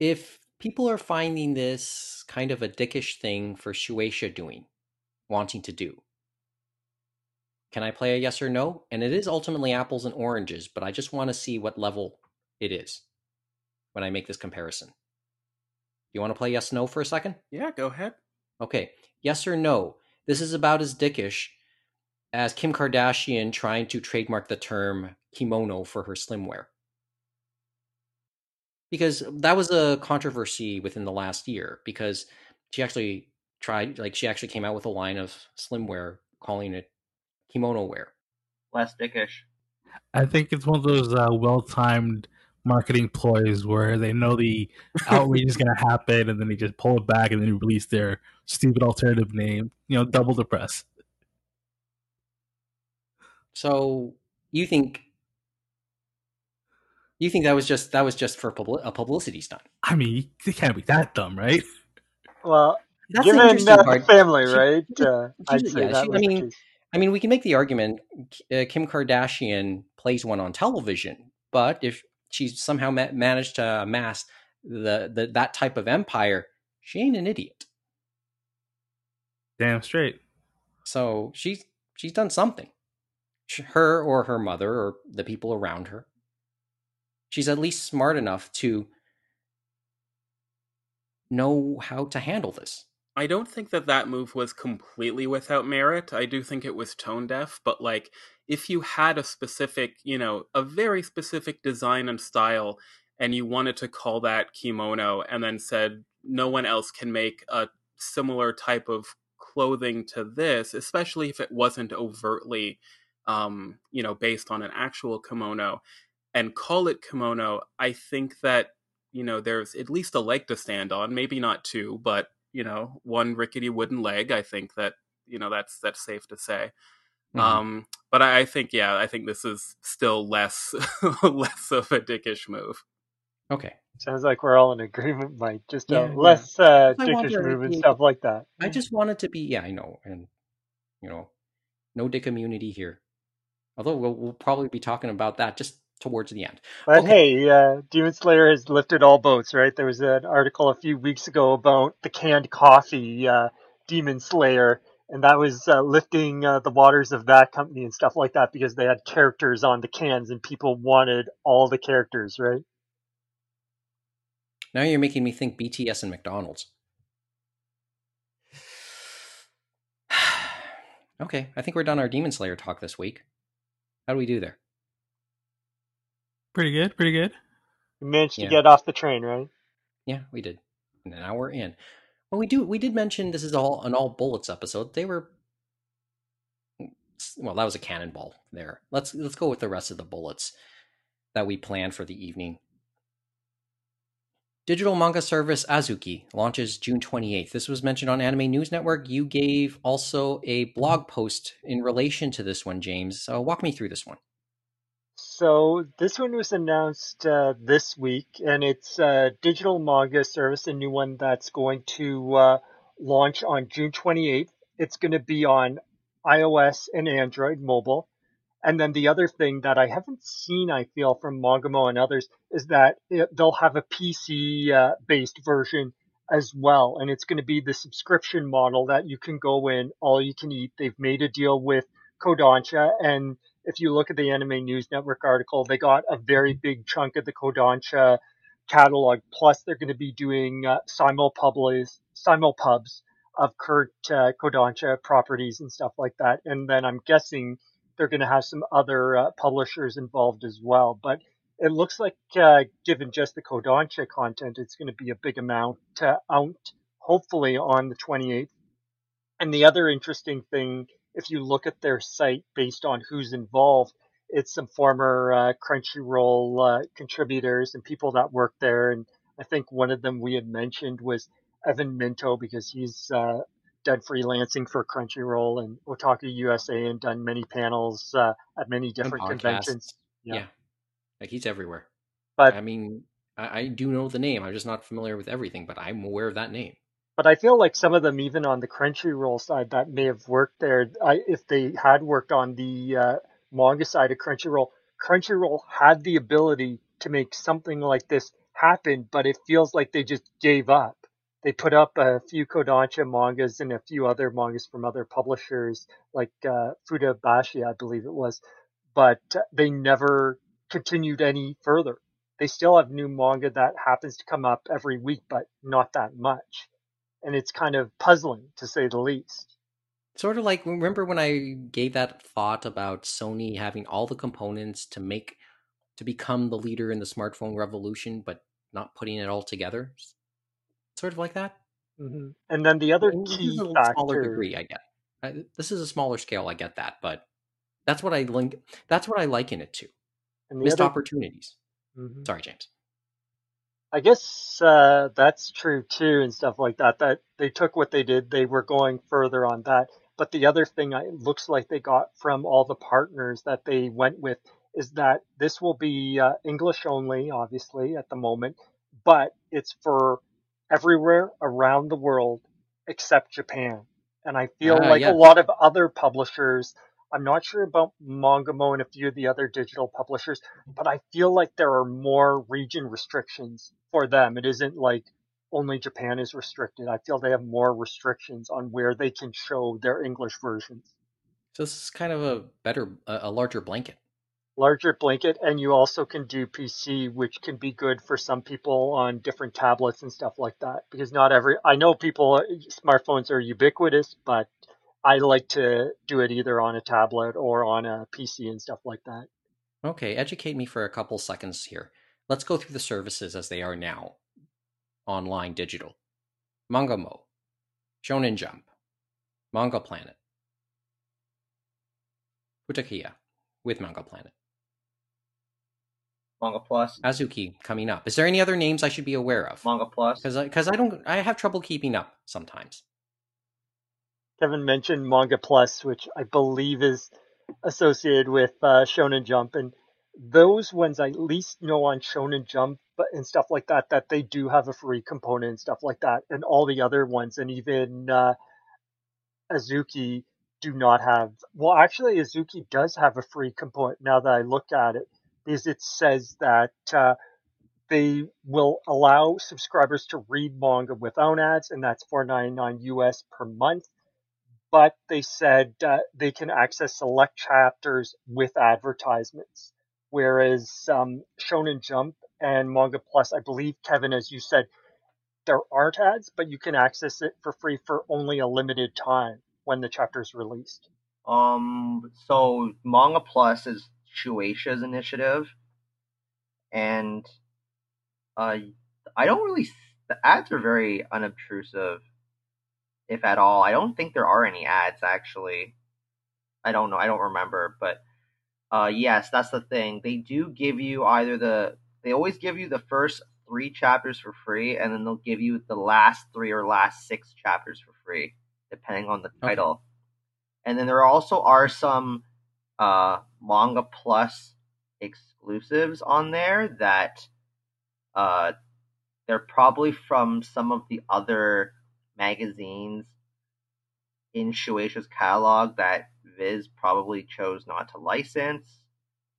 If people are finding this kind of a dickish thing for Shueisha doing, wanting to do, Can I play a yes or no? And it is ultimately apples and oranges, but I just want to see what level it is when I make this comparison. You want to play yes no for a second? Yeah, go ahead. Okay. Yes or no? This is about as dickish as Kim Kardashian trying to trademark the term kimono for her slimwear. Because that was a controversy within the last year because she actually tried like she actually came out with a line of slimwear calling it kimono wear. Less dickish. I think it's one of those uh, well-timed marketing ploys where they know the outrage is going to happen, and then they just pull it back, and then release their stupid alternative name. You know, double the press. So you think you think that was just that was just for publi- a publicity stunt? I mean, it can't be that dumb, right? Well, That's given the family, right? Uh, I'd say yeah, that she, I mean, I mean, we can make the argument uh, Kim Kardashian plays one on television, but if she somehow ma- managed to amass the, the that type of empire, she ain't an idiot. Damn straight. So she's she's done something. Her or her mother or the people around her. She's at least smart enough to know how to handle this. I don't think that that move was completely without merit. I do think it was tone deaf, but like if you had a specific, you know, a very specific design and style and you wanted to call that kimono and then said no one else can make a similar type of clothing to this, especially if it wasn't overtly um, you know, based on an actual kimono and call it kimono, I think that you know there's at least a leg to stand on, maybe not two, but you know, one rickety wooden leg. I think that you know that's that's safe to say. Mm-hmm. Um, but I, I, think yeah, I think this is still less less of a dickish move. Okay. Sounds like we're all in agreement, Mike. Just yeah, less yeah. uh, dickish move and stuff like that. I just wanted to be, yeah, I know, and you know, no dick immunity here. Although we'll, we'll probably be talking about that just towards the end. But okay. hey, uh, Demon Slayer has lifted all boats, right? There was an article a few weeks ago about the canned coffee uh, Demon Slayer, and that was uh, lifting uh, the waters of that company and stuff like that because they had characters on the cans and people wanted all the characters, right? Now you're making me think BTS and McDonald's. okay, I think we're done our Demon Slayer talk this week. How do we do there? Pretty good, pretty good. We managed yeah. to get off the train, right? Yeah, we did. And now we're in. Well, we do. We did mention this is all an all bullets episode. They were. Well, that was a cannonball there. Let's let's go with the rest of the bullets that we planned for the evening. Digital manga service Azuki launches June 28th. This was mentioned on Anime News Network. You gave also a blog post in relation to this one, James. So walk me through this one. So this one was announced uh, this week, and it's a digital manga service, a new one that's going to uh, launch on June 28th. It's going to be on iOS and Android mobile. And then the other thing that I haven't seen, I feel, from Mangamo and others is that it, they'll have a PC uh, based version as well. And it's going to be the subscription model that you can go in, all you can eat. They've made a deal with Kodansha and if you look at the Anime News Network article, they got a very big chunk of the Kodansha catalog. Plus, they're going to be doing uh, simulpubs, of current uh, Kodansha properties and stuff like that. And then I'm guessing they're going to have some other uh, publishers involved as well. But it looks like, uh, given just the Kodansha content, it's going to be a big amount uh, out, hopefully on the 28th. And the other interesting thing if you look at their site based on who's involved, it's some former uh, Crunchyroll uh, contributors and people that work there. And I think one of them we had mentioned was Evan Minto because he's uh, done freelancing for Crunchyroll and Otaku USA and done many panels uh, at many different conventions. Yeah. yeah. like he's everywhere. But I mean, I, I do know the name. I'm just not familiar with everything, but I'm aware of that name. But I feel like some of them, even on the Crunchyroll side, that may have worked there. I, if they had worked on the uh, manga side of Crunchyroll, Crunchyroll had the ability to make something like this happen, but it feels like they just gave up. they put up a few Kodansha mangas and a few other mangas from other publishers, like uh, Futabasha, I believe it was, but they never continued any further. They still have new manga that happens to come up every week, but not that much. And it's kind of puzzling, to say the least. Sort of like, remember when I gave that thought about Sony having all the components to make, to become the leader in the smartphone revolution, but not putting it all together? sort of like that. Mm-hmm. And then the other key this is a factor, smaller degree, I get. I, this is a smaller scale. I get that, but that's what I link. That's what I liken it to. Missed other, opportunities. Mm-hmm. Sorry, James. I guess uh, that's true too, and stuff like that. That they took what they did, they were going further on that. But the other thing it looks like they got from all the partners that they went with is that this will be uh, English only, obviously at the moment, but it's for everywhere around the world except Japan. And I feel uh, like a lot of other publishers, I'm not sure about Mangamo and a few of the other digital publishers, but I feel like there are more region restrictions for them. It isn't like only Japan is restricted. I feel they have more restrictions on where they can show their English versions. So this is kind of a better, a larger blanket larger blanket and you also can do PC which can be good for some people on different tablets and stuff like that because not every I know people uh, smartphones are ubiquitous but I like to do it either on a tablet or on a PC and stuff like that. Okay, educate me for a couple seconds here. Let's go through the services as they are now. Online digital. Mangamo, Shonen Jump, Manga Planet, Futekiya with Manga Planet. Manga Plus. Azuki coming up. Is there any other names I should be aware of? Manga Plus. Because because I, I don't I have trouble keeping up sometimes. Kevin mentioned Manga Plus, which I believe is associated with uh, Shonen Jump, and those ones I least know on Shonen Jump but, and stuff like that that they do have a free component and stuff like that, and all the other ones, and even uh, Azuki do not have. Well, actually, Azuki does have a free component now that I look at it is it says that uh, they will allow subscribers to read manga without ads, and that's 4.99 US per month. But they said uh, they can access select chapters with advertisements, whereas um, Shonen Jump and Manga Plus, I believe, Kevin, as you said, there aren't ads, but you can access it for free for only a limited time when the chapter is released. Um, so Manga Plus is Shueisha's initiative, and uh, I don't really. The ads are very unobtrusive, if at all. I don't think there are any ads actually. I don't know. I don't remember, but uh, yes, that's the thing. They do give you either the. They always give you the first three chapters for free, and then they'll give you the last three or last six chapters for free, depending on the title. Okay. And then there also are some uh, Manga Plus exclusives on there that uh, they're probably from some of the other magazines in Shueisha's catalog that Viz probably chose not to license.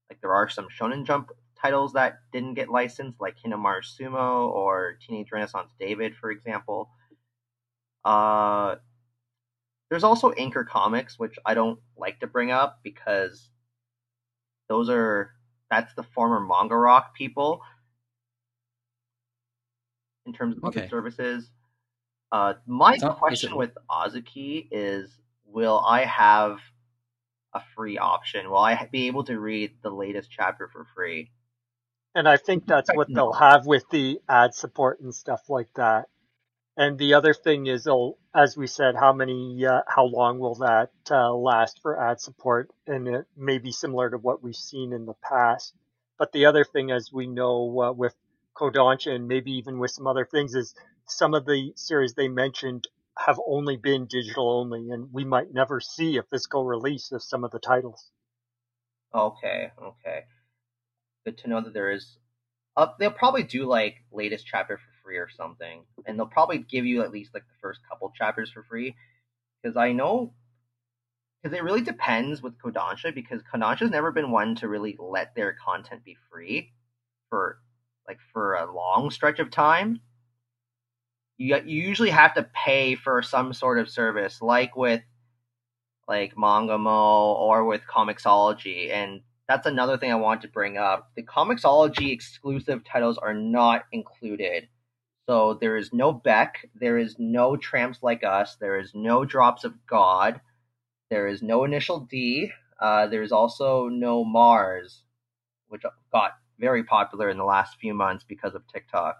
Like there are some Shonen Jump titles that didn't get licensed, like Hinomaru Sumo or Teenage Renaissance David, for example. Uh, there's also INKR Comics, which I don't like to bring up because those are that's the former Manga Rock people in terms of okay. services. Uh, my question with Azuki is: Will I have a free option? Will I be able to read the latest chapter for free? And I think that's what they'll have with the ad support and stuff like that. And the other thing is, oh, as we said, how many, uh, how long will that uh, last for ad support? And it may be similar to what we've seen in the past. But the other thing, as we know uh, with Kodansha and maybe even with some other things, is some of the series they mentioned have only been digital only, and we might never see a physical release of some of the titles. Okay, okay. Good to know that there is. Uh, they'll probably do like latest chapter for free or something, and they'll probably give you at least like the first couple chapters for free. Because I know, because it really depends with Kodansha. Because Kodansha's never been one to really let their content be free for like for a long stretch of time. you you usually have to pay for some sort of service, like with like Mangamo or with Comixology, and that's another thing I want to bring up. The Comixology exclusive titles are not included. So there is no Beck, there is no Tramps Like Us, there is no Drops of God, there is no Initial D, uh, there's also no Mars, which got very popular in the last few months because of TikTok.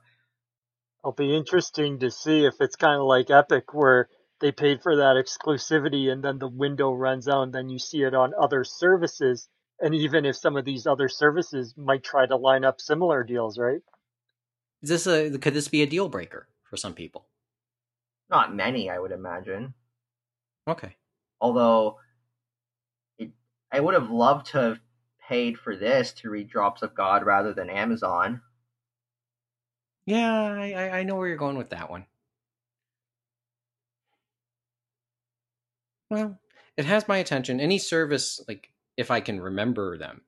It'll be interesting to see if it's kind of like Epic, where they paid for that exclusivity and then the window runs out and then you see it on other services. And even if some of these other services might try to line up similar deals, right? Is this a could this be a deal breaker for some people? Not many, I would imagine. Okay. Although it, I would have loved to have paid for this to read Drops of God rather than Amazon. Yeah, I, I know where you're going with that one. Well, it has my attention. Any service, like if I can remember them,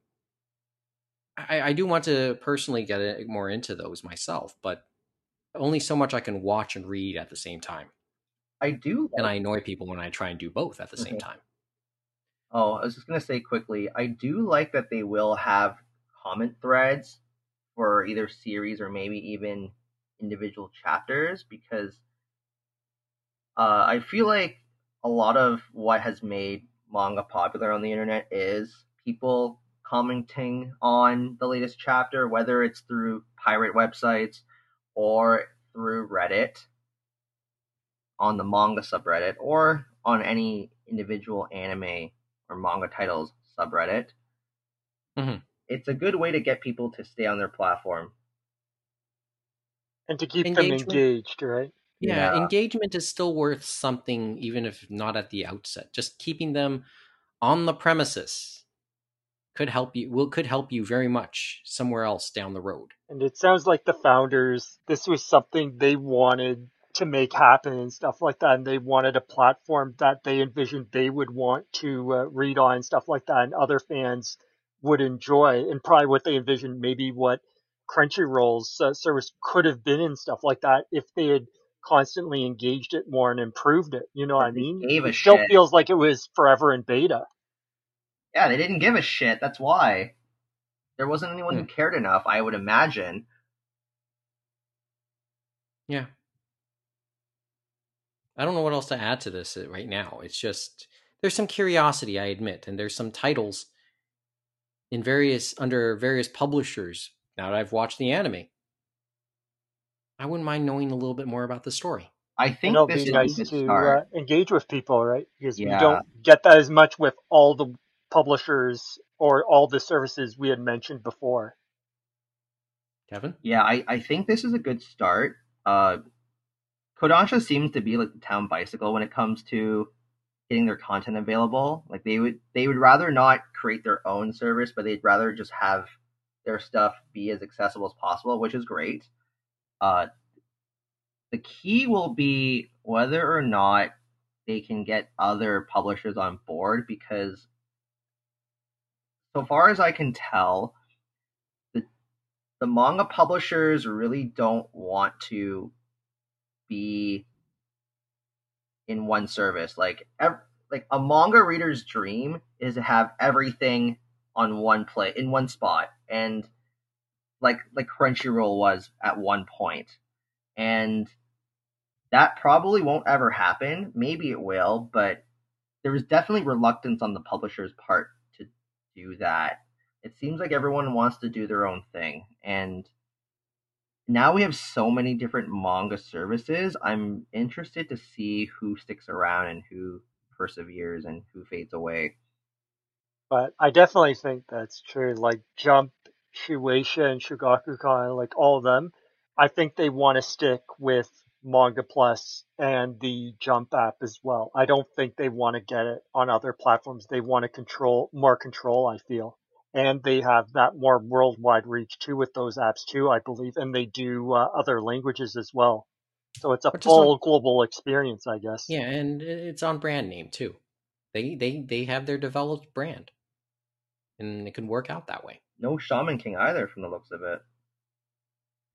I, I do want to personally get uh, more into those myself, but only so much I can watch and read at the same time. I do, and I annoy people when I try and do both at the same mm-hmm. time. Oh, I was just gonna say quickly. I do like that they will have comment threads for either series or maybe even individual chapters because uh, I feel like a lot of what has made manga popular on the internet is people commenting on the latest chapter, whether it's through pirate websites or through Reddit on the manga subreddit or on any individual anime or manga titles subreddit. Mm-hmm. It's a good way to get people to stay on their platform and to keep engagement. them engaged, right? Yeah, yeah, engagement is still worth something, even if not at the outset. Just keeping them on the premises could help you. Will could help you very much somewhere else down the road. And it sounds like the founders, this was something they wanted to make happen and stuff like that. And they wanted a platform that they envisioned they would want to uh, read on and stuff like that, and other fans would enjoy. And probably what they envisioned, maybe what Crunchyroll's uh, service could have been and stuff like that if they had constantly engaged it more and improved it. You know what I mean? Gave a it still shit. feels like it was forever in beta. Yeah, they didn't give a shit. That's why. There wasn't anyone who hmm. cared enough, I would imagine. Yeah. I don't know what else to add to this uh, right now. It's just there's some curiosity, I admit, and there's some titles in various under various publishers now that I've watched the anime. I wouldn't mind knowing a little bit more about the story. I think it'll this be nice to uh, engage with people, right? Because yeah. we don't get that as much with all the publishers or all the services we had mentioned before. Kevin? Yeah, I, I think this is a good start. Uh, Kodansha seems to be like the town bicycle when it comes to getting their content available. Like they would they would rather not create their own service, but they'd rather just have their stuff be as accessible as possible, which is great. Uh, the key will be whether or not they can get other publishers on board because so far as I can tell, the the manga publishers really don't want to be in one service. Like ev- like a manga reader's dream is to have everything on one play in one spot and like like Crunchyroll was at one point. And that probably won't ever happen. Maybe it will, but there was definitely reluctance on the publisher's part to do that. It seems like everyone wants to do their own thing. And now we have so many different manga services. I'm interested to see who sticks around and who perseveres and who fades away. But I definitely think that's true. Like Jump, Shueisha, and Shogakukan, like all of them, I think they want to stick with Manga Plus and the Jump app as well. I don't think they want to get it on other platforms. They want to control more control, I feel. And they have that more worldwide reach too with those apps too, I believe. And they do uh, other languages as well. So it's a full on, global experience, I guess. Yeah, and it's on brand name too. They they they have their developed brand and it can work out that way. No Shaman King either, from the looks of it.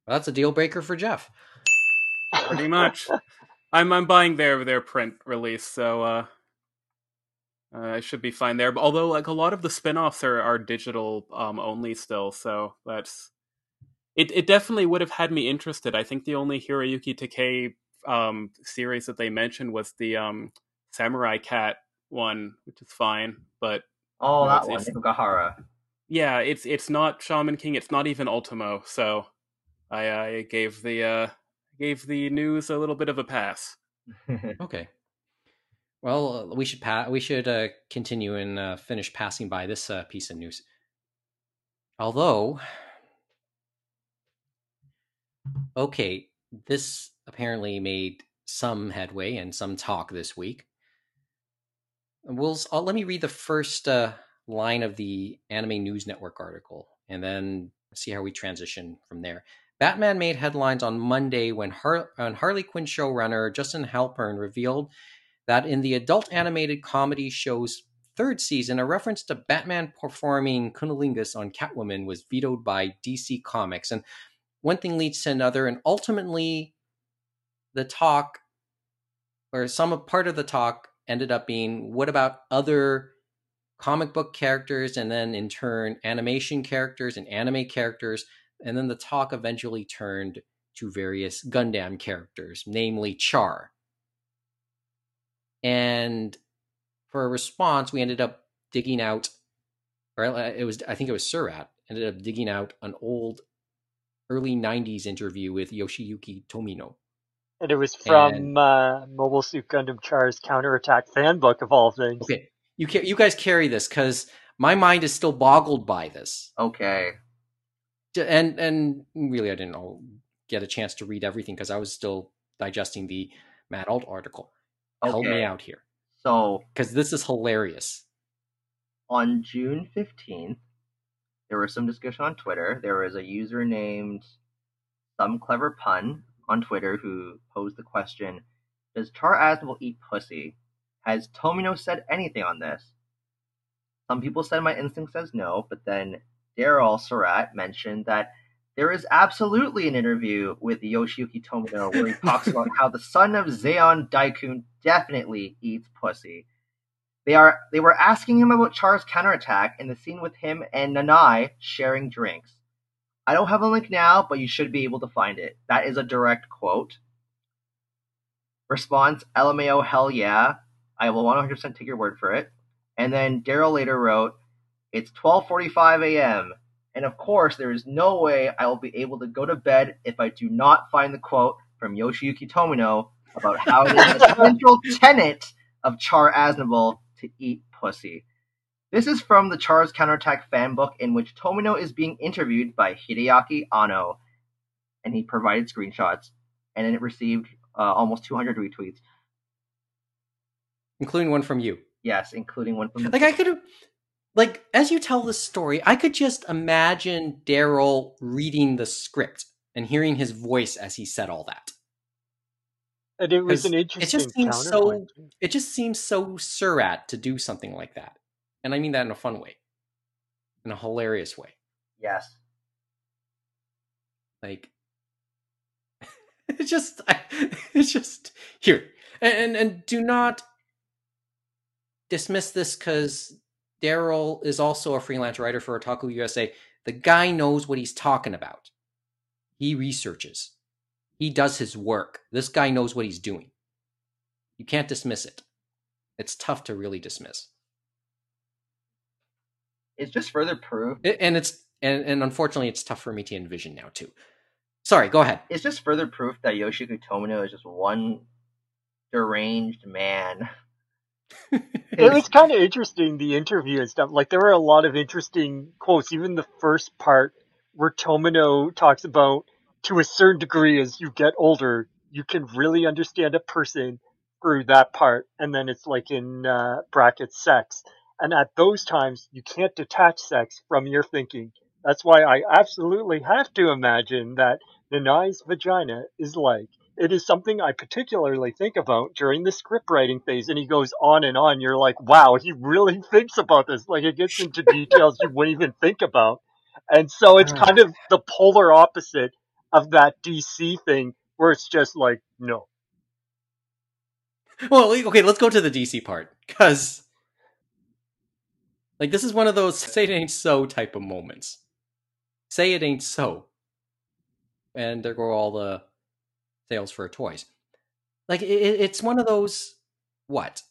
Well, that's a deal breaker for Jeff. Pretty much. I'm I'm buying their their print release, so uh, uh, I should be fine there. But although like a lot of the spin-offs are are digital um, only still, so that's it. It definitely would have had me interested. I think the only Hiroyuki Takei um, series that they mentioned was the um, Samurai Cat one, which is fine, but oh, you know, that one, Nekogahara. Yeah, it's it's not Shaman King. It's not even Ultimo. So I, I gave the uh, gave the news a little bit of a pass. okay. Well, we should pa- we should uh, continue and uh, finish passing by this uh, piece of news. Although, okay, this apparently made some headway and some talk this week. We'll uh, let me read the first uh, line of the Anime News Network article, and then see how we transition from there. Batman made headlines on Monday when, Har- when Harley Quinn showrunner Justin Halpern revealed that in the adult animated comedy show's third season, a reference to Batman performing Cunnilingus on Catwoman was vetoed by DC Comics. And one thing leads to another, and ultimately, the talk, or some part of the talk, ended up being what about other comic book characters, and then in turn, animation characters and anime characters and then the talk eventually turned to various Gundam characters, namely Char. And for a response, we ended up digging out, or uh, it was, I think it was Surat, ended up digging out an old early 90s interview with Yoshiyuki Tomino. And it was from and, uh, Mobile Suit Gundam Char's Counterattack fan book of all things. Okay, you, ca- you guys carry this because my mind is still boggled by this. Okay and and really I didn't all get a chance to read everything because I was still digesting the Matt Alt article. Okay. Help me out here. So, because this is hilarious. On June fifteenth, there was some discussion on Twitter. There was a user named Some Clever Pun on Twitter who posed the question: Does Char Aznable eat pussy? Has Tomino said anything on this? Some people said my instinct says no, but then Daryl Surat mentioned that there is absolutely an interview with Yoshiyuki Tomino where he talks about how the son of Zeon Daikun definitely eats pussy. They are they were asking him about Char's counterattack in the scene with him and Nanai sharing drinks. I don't have a link now, but you should be able to find it. That is a direct quote. Response: LMAO, hell yeah. I will 100% take your word for it. And then Daryl later wrote, it's 12:45 a.m. and of course there is no way I will be able to go to bed if I do not find the quote from Yoshiyuki Tomino about how it is a central tenet of Char Aznable to eat pussy. This is from the Char's Counterattack fan book in which Tomino is being interviewed by Hideaki Anno, and he provided screenshots, and it received uh, almost 200 retweets, including one from you. Yes, including one from. Like I could have, like as you tell this story, I could just imagine Daryl reading the script and hearing his voice as he said all that. And it was an interesting. It just seems so. It just seems so surat to do something like that, and I mean that in a fun way, in a hilarious way. Yes. Like, it's just, it's just here, and and, and do not dismiss this because Daryl is also a freelance writer for Otaku USA. The guy knows what he's talking about. He researches. He does his work. This guy knows what he's doing. You can't dismiss it. It's tough to really dismiss. It's just further proof. It, and it's and, and unfortunately it's tough for me to envision now too. Sorry, go ahead. It's just further proof that Yoshiki Tomino is just one deranged man it was kind of interesting the interview and stuff. Like there were a lot of interesting quotes. Even the first part where Tomino talks about to a certain degree as you get older, you can really understand a person through that part. And then it's like in uh, brackets sex. And at those times, you can't detach sex from your thinking. That's why I absolutely have to imagine that Nanai's vagina is like it is something I particularly think about during the script writing phase. And he goes on and on. You're like, wow, he really thinks about this. Like it gets into details you wouldn't even think about. And so it's kind of the polar opposite of that DC thing where it's just like no. Well, okay, let's go to the DC part because, like, this is one of those "say it ain't so" type of moments. Say it ain't so, and there go all the sales for toys. Like, it, it's one of those what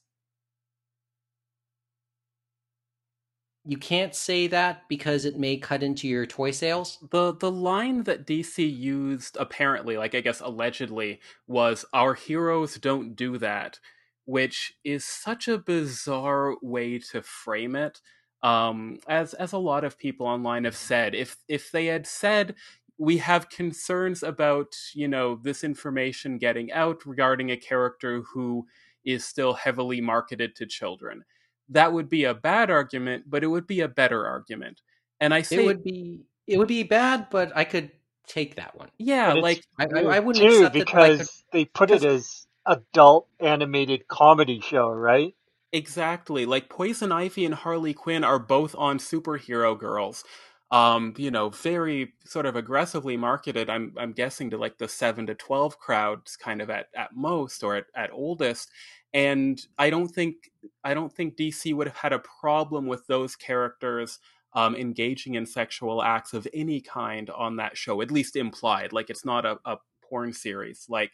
you can't say that because it may cut into your toy sales. The the line that DC used apparently, like I guess allegedly, was our heroes don't do that, which is such a bizarre way to frame it. Um, as as a lot of people online have said, if if they had said we have concerns about you know this information getting out regarding a character who is still heavily marketed to children that would be a bad argument, but it would be a better argument. And I say it would be it would be bad, but I could take that one. Yeah, like I, I, wouldn't too, accept because it, could, they put it as adult animated comedy show, right? Exactly. Like Poison Ivy and Harley Quinn are both on Superhero Girls. Um, you know, very sort of aggressively marketed. I'm I'm guessing to like the seven to twelve crowds, kind of at at most or at, at oldest and I don't think I don't think DC would have had a problem with those characters um, engaging in sexual acts of any kind on that show, at least implied. Like it's not a, a porn series. Like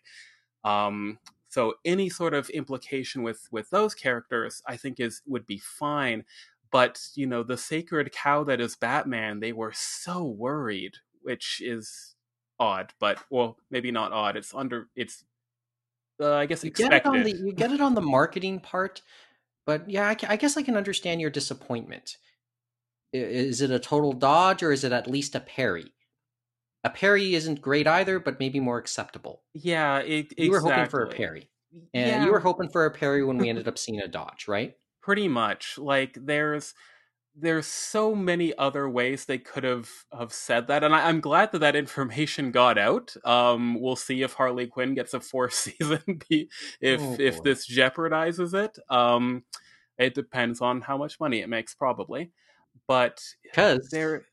um, so, any sort of implication with with those characters, I think is would be fine. But you know, the sacred cow that is Batman, they were so worried, which is odd. But well, maybe not odd. It's under it's uh, I guess you expected. Get it on the, you get it on the marketing part, but yeah, I, I guess I can understand your disappointment. Is it a total dodge or is it at least a parry? A parry isn't great either, but maybe more acceptable. Yeah, it, exactly. you were hoping for a parry, and yeah. you were hoping for a parry when we ended up seeing a dodge, right? Pretty much. Like there's there's so many other ways they could have have said that, and I, am glad that that information got out. Um, we'll see if Harley Quinn gets a fourth season, if oh, if this jeopardizes it. Um, it depends on how much money it makes, probably. But because there,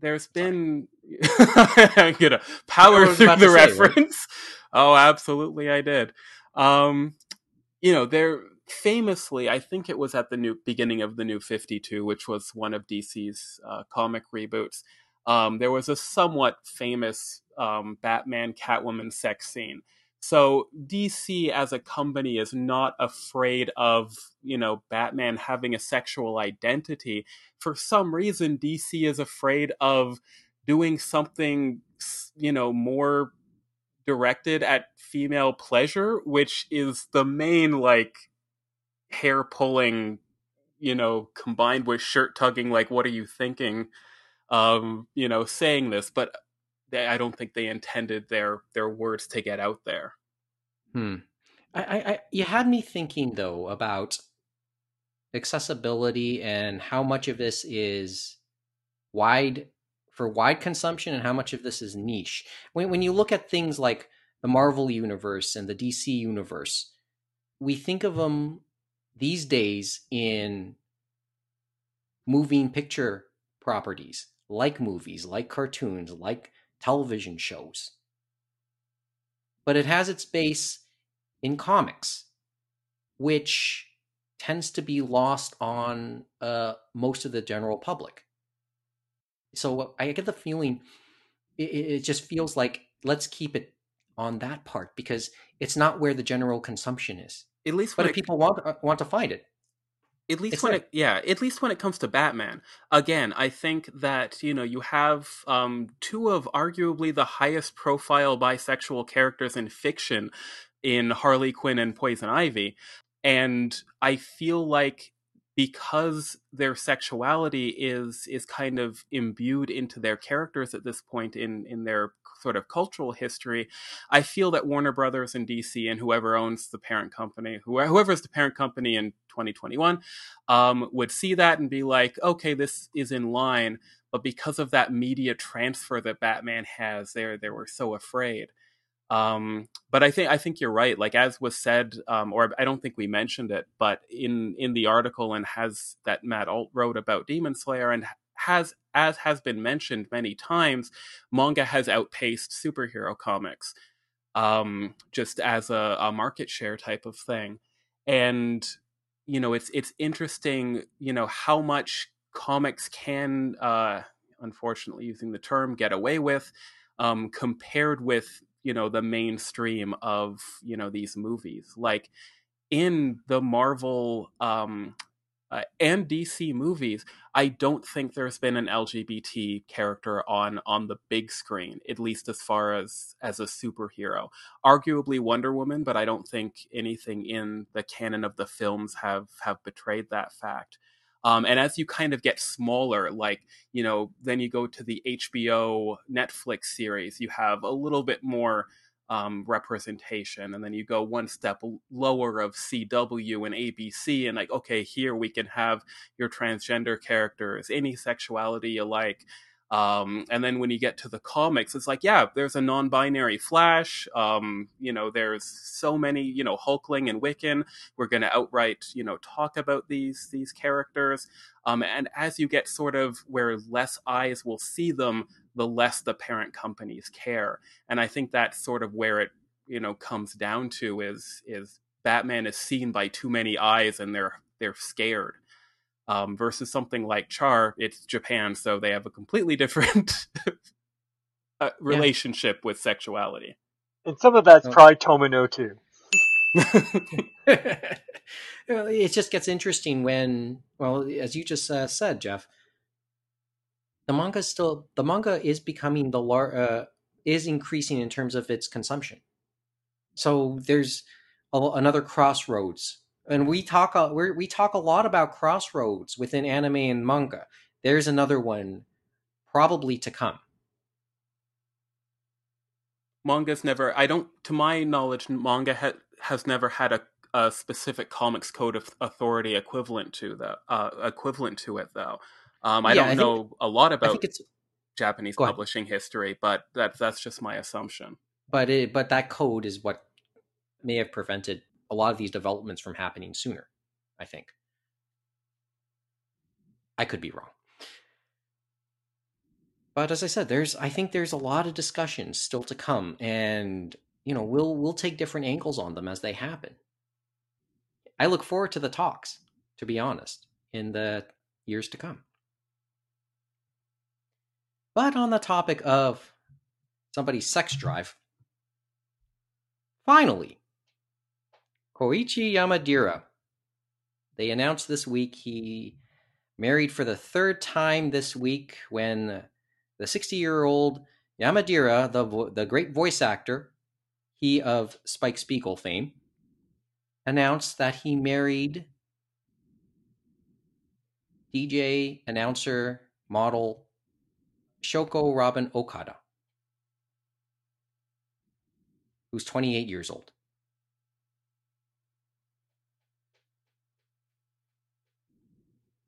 there's been I'm gonna power through the reference. Say, right? Oh, absolutely, I did. Um, you know, there famously, I think it was at the new beginning of the New Fifty Two, which was one of DC's uh, comic reboots. Um, there was a somewhat famous um, Batman Catwoman sex scene. So DC as a company is not afraid of, you know, Batman having a sexual identity. For some reason DC is afraid of doing something, you know, more directed at female pleasure, which is the main like hair pulling, you know, combined with shirt tugging, like, what are you thinking? Um, you know, saying this, but they, I don't think they intended their their words to get out there. Hmm. I, I, you had me thinking though about accessibility and how much of this is wide for wide consumption and how much of this is niche. When when you look at things like the Marvel universe and the DC universe, we think of them these days in moving picture properties like movies, like cartoons, like television shows. But it has its base in comics, which tends to be lost on uh, most of the general public. So I get the feeling it, it just feels like let's keep it on that part because it's not where the general consumption is. At least, but if it, people want uh, want to find it, at least it's when it, yeah, at least when it comes to Batman. Again, I think that you know you have um, two of arguably the highest profile bisexual characters in fiction in Harley Quinn and Poison Ivy, and I feel like because their sexuality is is kind of imbued into their characters at this point in in their sort of cultural history, I feel that Warner Brothers and DC and whoever owns the parent company, whoever is the parent company in 2021, um, would see that and be like, okay, this is in line. But because of that media transfer that Batman has, they they were so afraid. Um, but I think I think you're right. Like as was said, um, or I don't think we mentioned it, but in in the article and has that Matt Alt wrote about Demon Slayer and has as has been mentioned many times, manga has outpaced superhero comics. um, just as a, a market share type of thing. And you know, it's it's interesting, you know, how much comics can, uh, unfortunately, using the term, get away with, um, compared with you know the mainstream of you know these movies. Like in the Marvel um, uh, and DC movies, I don't think there's been an LGBT character on on the big screen, at least as far as as a superhero. Arguably Wonder Woman, but I don't think anything in the canon of the films have have betrayed that fact. Um, and as you kind of get smaller, like, you know, then you go to the HBO Netflix series, you have a little bit more um, representation. And then you go one step lower of CW and ABC, and like, okay, here we can have your transgender characters, any sexuality you like. Um, and then when you get to the comics, it's like, yeah, there's a non-binary Flash. Um, you know, there's so many, you know, Hulkling and Wiccan. We're going to outright, you know, talk about these these characters. Um, and as you get sort of where less eyes will see them, the less the parent companies care. And I think that's sort of where it, you know, comes down to is is Batman is seen by too many eyes and they're they're scared um, versus something like Char, it's Japan, so they have a completely different uh, relationship yeah. with sexuality. And some of that's oh. probably Tomino too. it just gets interesting when, well, as you just uh, said, Jeff, the manga still the manga is becoming the lar- uh, is increasing in terms of its consumption. So there's a, another crossroads and we talk a, we we talk a lot about crossroads within anime and manga. There's another one probably to come. Manga's never. I don't, to my knowledge, manga ha, has never had a, a specific comics code of authority equivalent to the uh, equivalent to it though. Um, I yeah, don't I know think, a lot about Japanese publishing history, but that's that's just my assumption. But it, but that code is what may have prevented a lot of these developments from happening sooner, I think. I could be wrong. But as I said, there's I think there's a lot of discussions still to come and you know, we'll we'll take different angles on them as they happen. I look forward to the talks, to be honest, in the years to come. But on the topic of somebody's sex drive, finally, Koichi Yamadera. They announced this week he married for the third time this week when the 60 year old Yamadera, the, the great voice actor, he of Spike Spiegel fame, announced that he married DJ, announcer, model Shoko Robin Okada, who's 28 years old.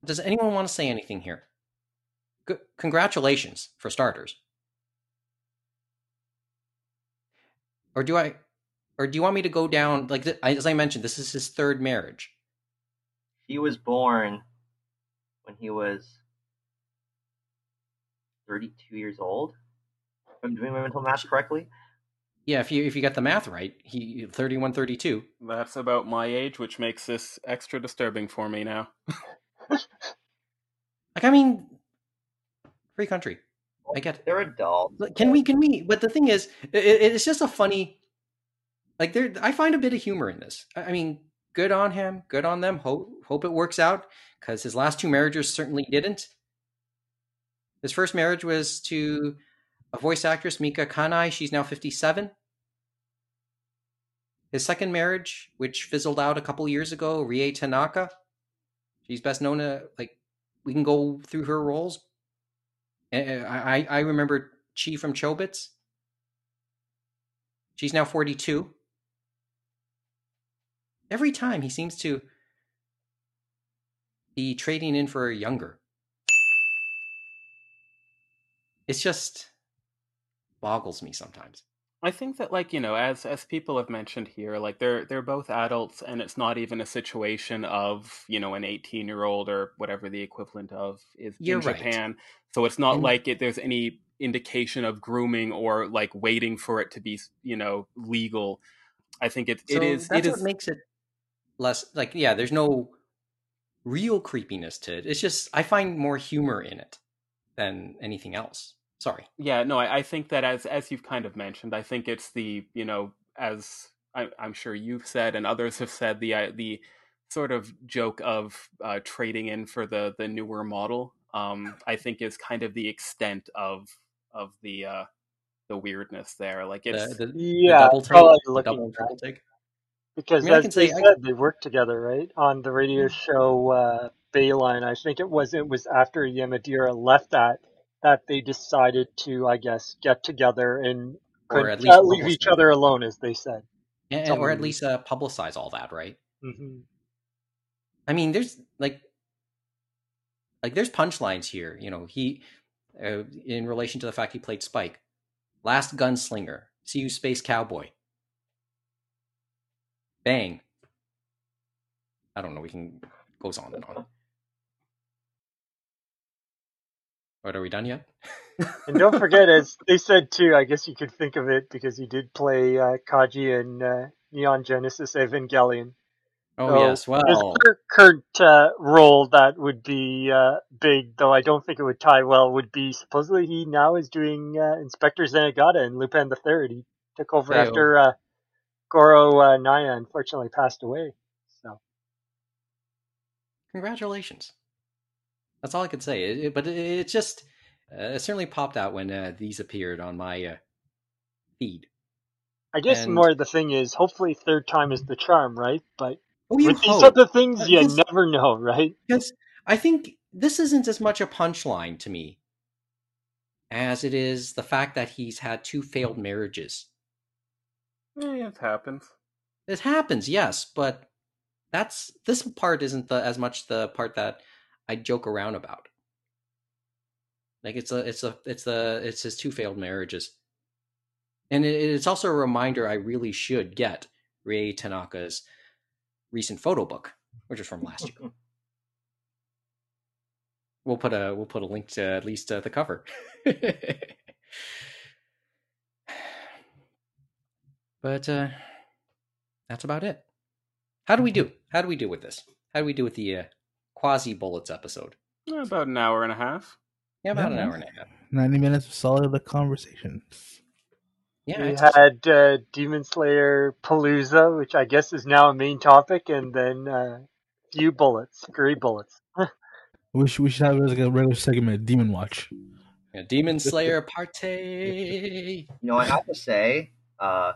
Does anyone want to say anything here? G- congratulations, for starters. Or do I, or do you want me to go down like as I mentioned? This is his third marriage. He was born when he was thirty-two years old. If I'm doing my mental math correctly. Yeah, if you if you got the math right, he 31, 32. That's about my age, which makes this extra disturbing for me now. like, I mean, free country. I get it. They're adults. Can we? Can we? But the thing is, it, it's just a funny. Like there, I find a bit of humor in this. I mean, good on him. Good on them. Hope hope it works out because his last two marriages certainly didn't. His first marriage was to a voice actress, Mika Kanai. She's now fifty-seven. His second marriage, which fizzled out a couple years ago, Rie Tanaka. She's best known to like we can go through her roles. I I remember Chi from Chobits. She's now 42. Every time he seems to be trading in for a younger. It's just boggles me sometimes. I think that like, you know, as as people have mentioned here, like they're they're both adults and it's not even a situation of, you know, an 18-year-old or whatever the equivalent of is You're in right. Japan. So it's not and... like it, there's any indication of grooming or like waiting for it to be, you know, legal. I think it so it is that's it what makes it less like yeah, there's no real creepiness to it. It's just I find more humor in it than anything else. Sorry. Yeah, no, I, I think that as as you've kind of mentioned, I think it's the you know as I, am sure you've said and others have said the uh, the sort of joke of uh, trading in for the the newer model. Um, I think is kind of the extent of of the uh, the weirdness there. Like it's the, the, yeah, the double take, double triple take. Because I mean, as they say, said, I... they worked together, right, on the radio mm. show uh, Bayline. I think it was it was after Yamadera left that that they decided to, I guess, get together and or at least uh, leave each other alone, as they said, and, or at least uh, publicize all that, right? Mm-hmm. I mean, there's like, like there's punchlines here. You know, he uh, in relation to the fact he played Spike, Last Gunslinger, See You Space Cowboy, Bang. I don't know. We can goes on and on. What are we done yet? and don't forget, as they said too, I guess you could think of it because he did play uh, Kaji in uh, Neon Genesis Evangelion. Oh so yes, well, his current, uh, role that would be uh, big, though I don't think it would tie well, would be supposedly he now is doing uh, Inspector Zenigata in Lupin the Third. He took over after uh, Goro uh, Naya unfortunately passed away. So, congratulations. That's all I could say. It, it, but it, it just uh, it certainly popped out when uh, these appeared on my uh, feed. I guess and... more the thing is, hopefully, third time is the charm, right? But oh, with these other things, you never know, right? Because I think this isn't as much a punchline to me as it is the fact that he's had two failed marriages. Yeah, it happens. It happens, yes, but that's this part isn't the as much the part that I joke around about. Like it's a it's a it's the it's his two failed marriages, and it, it's also a reminder I really should get Rie Tanaka's recent photo book, which is from last year. we'll put a we'll put a link to at least uh, the cover. but uh, that's about it. How do we do? How do we do with this? How do we do with the uh, quasi bullets episode? About an hour and a half. Yeah, about yeah, an hour and a half. Ninety minutes of solid conversations. Yeah, we had uh, Demon Slayer Palooza, which I guess is now a main topic, and then uh, few bullets, three bullets. we should we should have like a regular segment, Demon Watch. Yeah, Demon Slayer party. You know, I have to say, uh,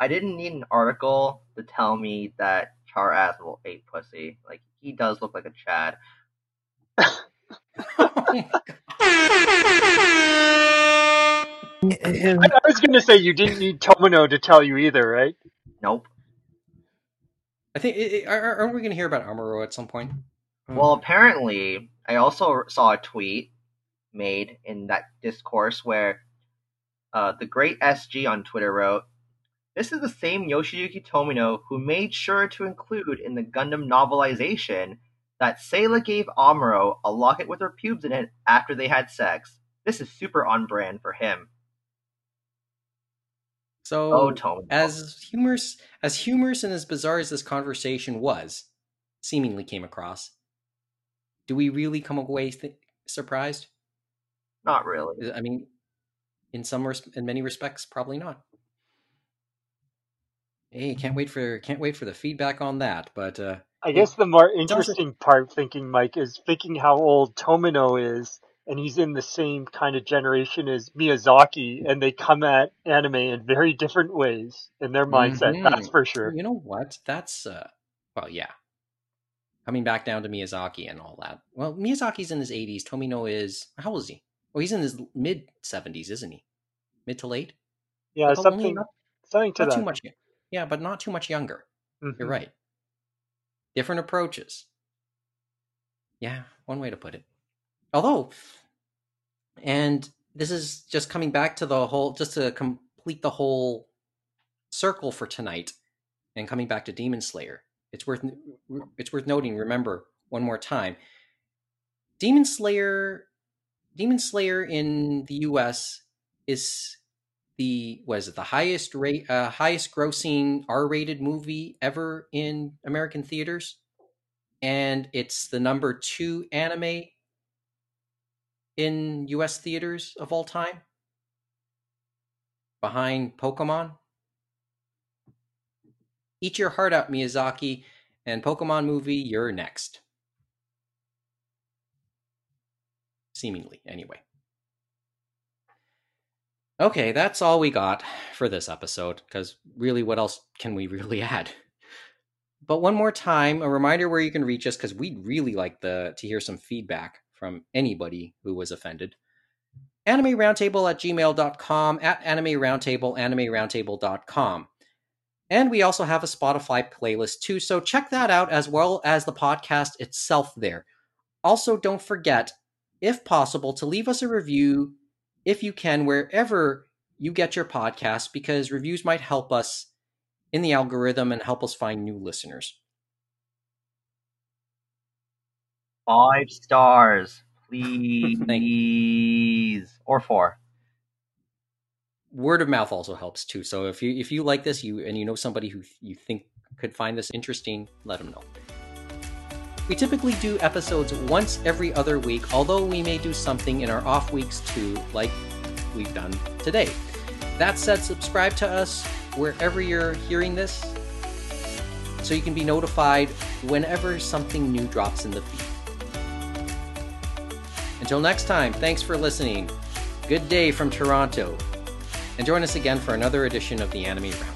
I didn't need an article to tell me that Char Aznable ate pussy. Like he does look like a Chad. I, I was going to say you didn't need Tomino to tell you either, right? Nope. I think aren't we going to hear about Amuro at some point? Well, apparently, I also saw a tweet made in that discourse where uh, the great SG on Twitter wrote, "This is the same Yoshiyuki Tomino who made sure to include in the Gundam novelization that Sayla gave Amuro a locket with her pubes in it after they had sex. This is super on brand for him. So, oh, as humorous as humorous and as bizarre as this conversation was, seemingly came across, do we really come away th- surprised? Not really. I mean, in some res- in many respects, probably not. Hey, can't wait for can't wait for the feedback on that. But uh, I guess the more interesting part, thinking Mike, is thinking how old Tomino is, and he's in the same kind of generation as Miyazaki, and they come at anime in very different ways in their mindset. Mm-hmm. That's for sure. You know what? That's uh, well, yeah. Coming back down to Miyazaki and all that. Well, Miyazaki's in his 80s. Tomino is how old is he? Well, he's in his mid 70s, isn't he? Mid to late. Yeah, something, something to not that. too much. Yeah, but not too much younger. Mm-hmm. You're right different approaches. Yeah, one way to put it. Although, and this is just coming back to the whole, just to complete the whole circle for tonight and coming back to Demon Slayer, it's worth it's worth noting. Remember one more time, Demon Slayer, Demon Slayer in the U.S. is the was it the highest rate uh, highest grossing R-rated movie ever in American theaters, and it's the number two anime in U.S. theaters of all time, behind Pokemon. Eat your heart out, Miyazaki, and Pokemon movie, you're next. Seemingly, anyway. Okay, that's all we got for this episode, because really, what else can we really add? But one more time, a reminder where you can reach us, because we'd really like the, to hear some feedback from anybody who was offended. Anime Roundtable at gmail.com, at Anime Roundtable, animeroundtable.com. And we also have a Spotify playlist too, so check that out as well as the podcast itself there. Also, don't forget, if possible, to leave us a review if you can wherever you get your podcast, because reviews might help us in the algorithm and help us find new listeners. Five stars, please. or four word of mouth also helps too. So if you if you like this, you and you know somebody who you think could find this interesting, let them know. We typically do episodes once every other week, although we may do something in our off weeks too, like we've done today. That said, subscribe to us wherever you're hearing this so you can be notified whenever something new drops in the feed. Until next time, thanks for listening. Good day from Toronto and join us again for another edition of the Anime Roundtable.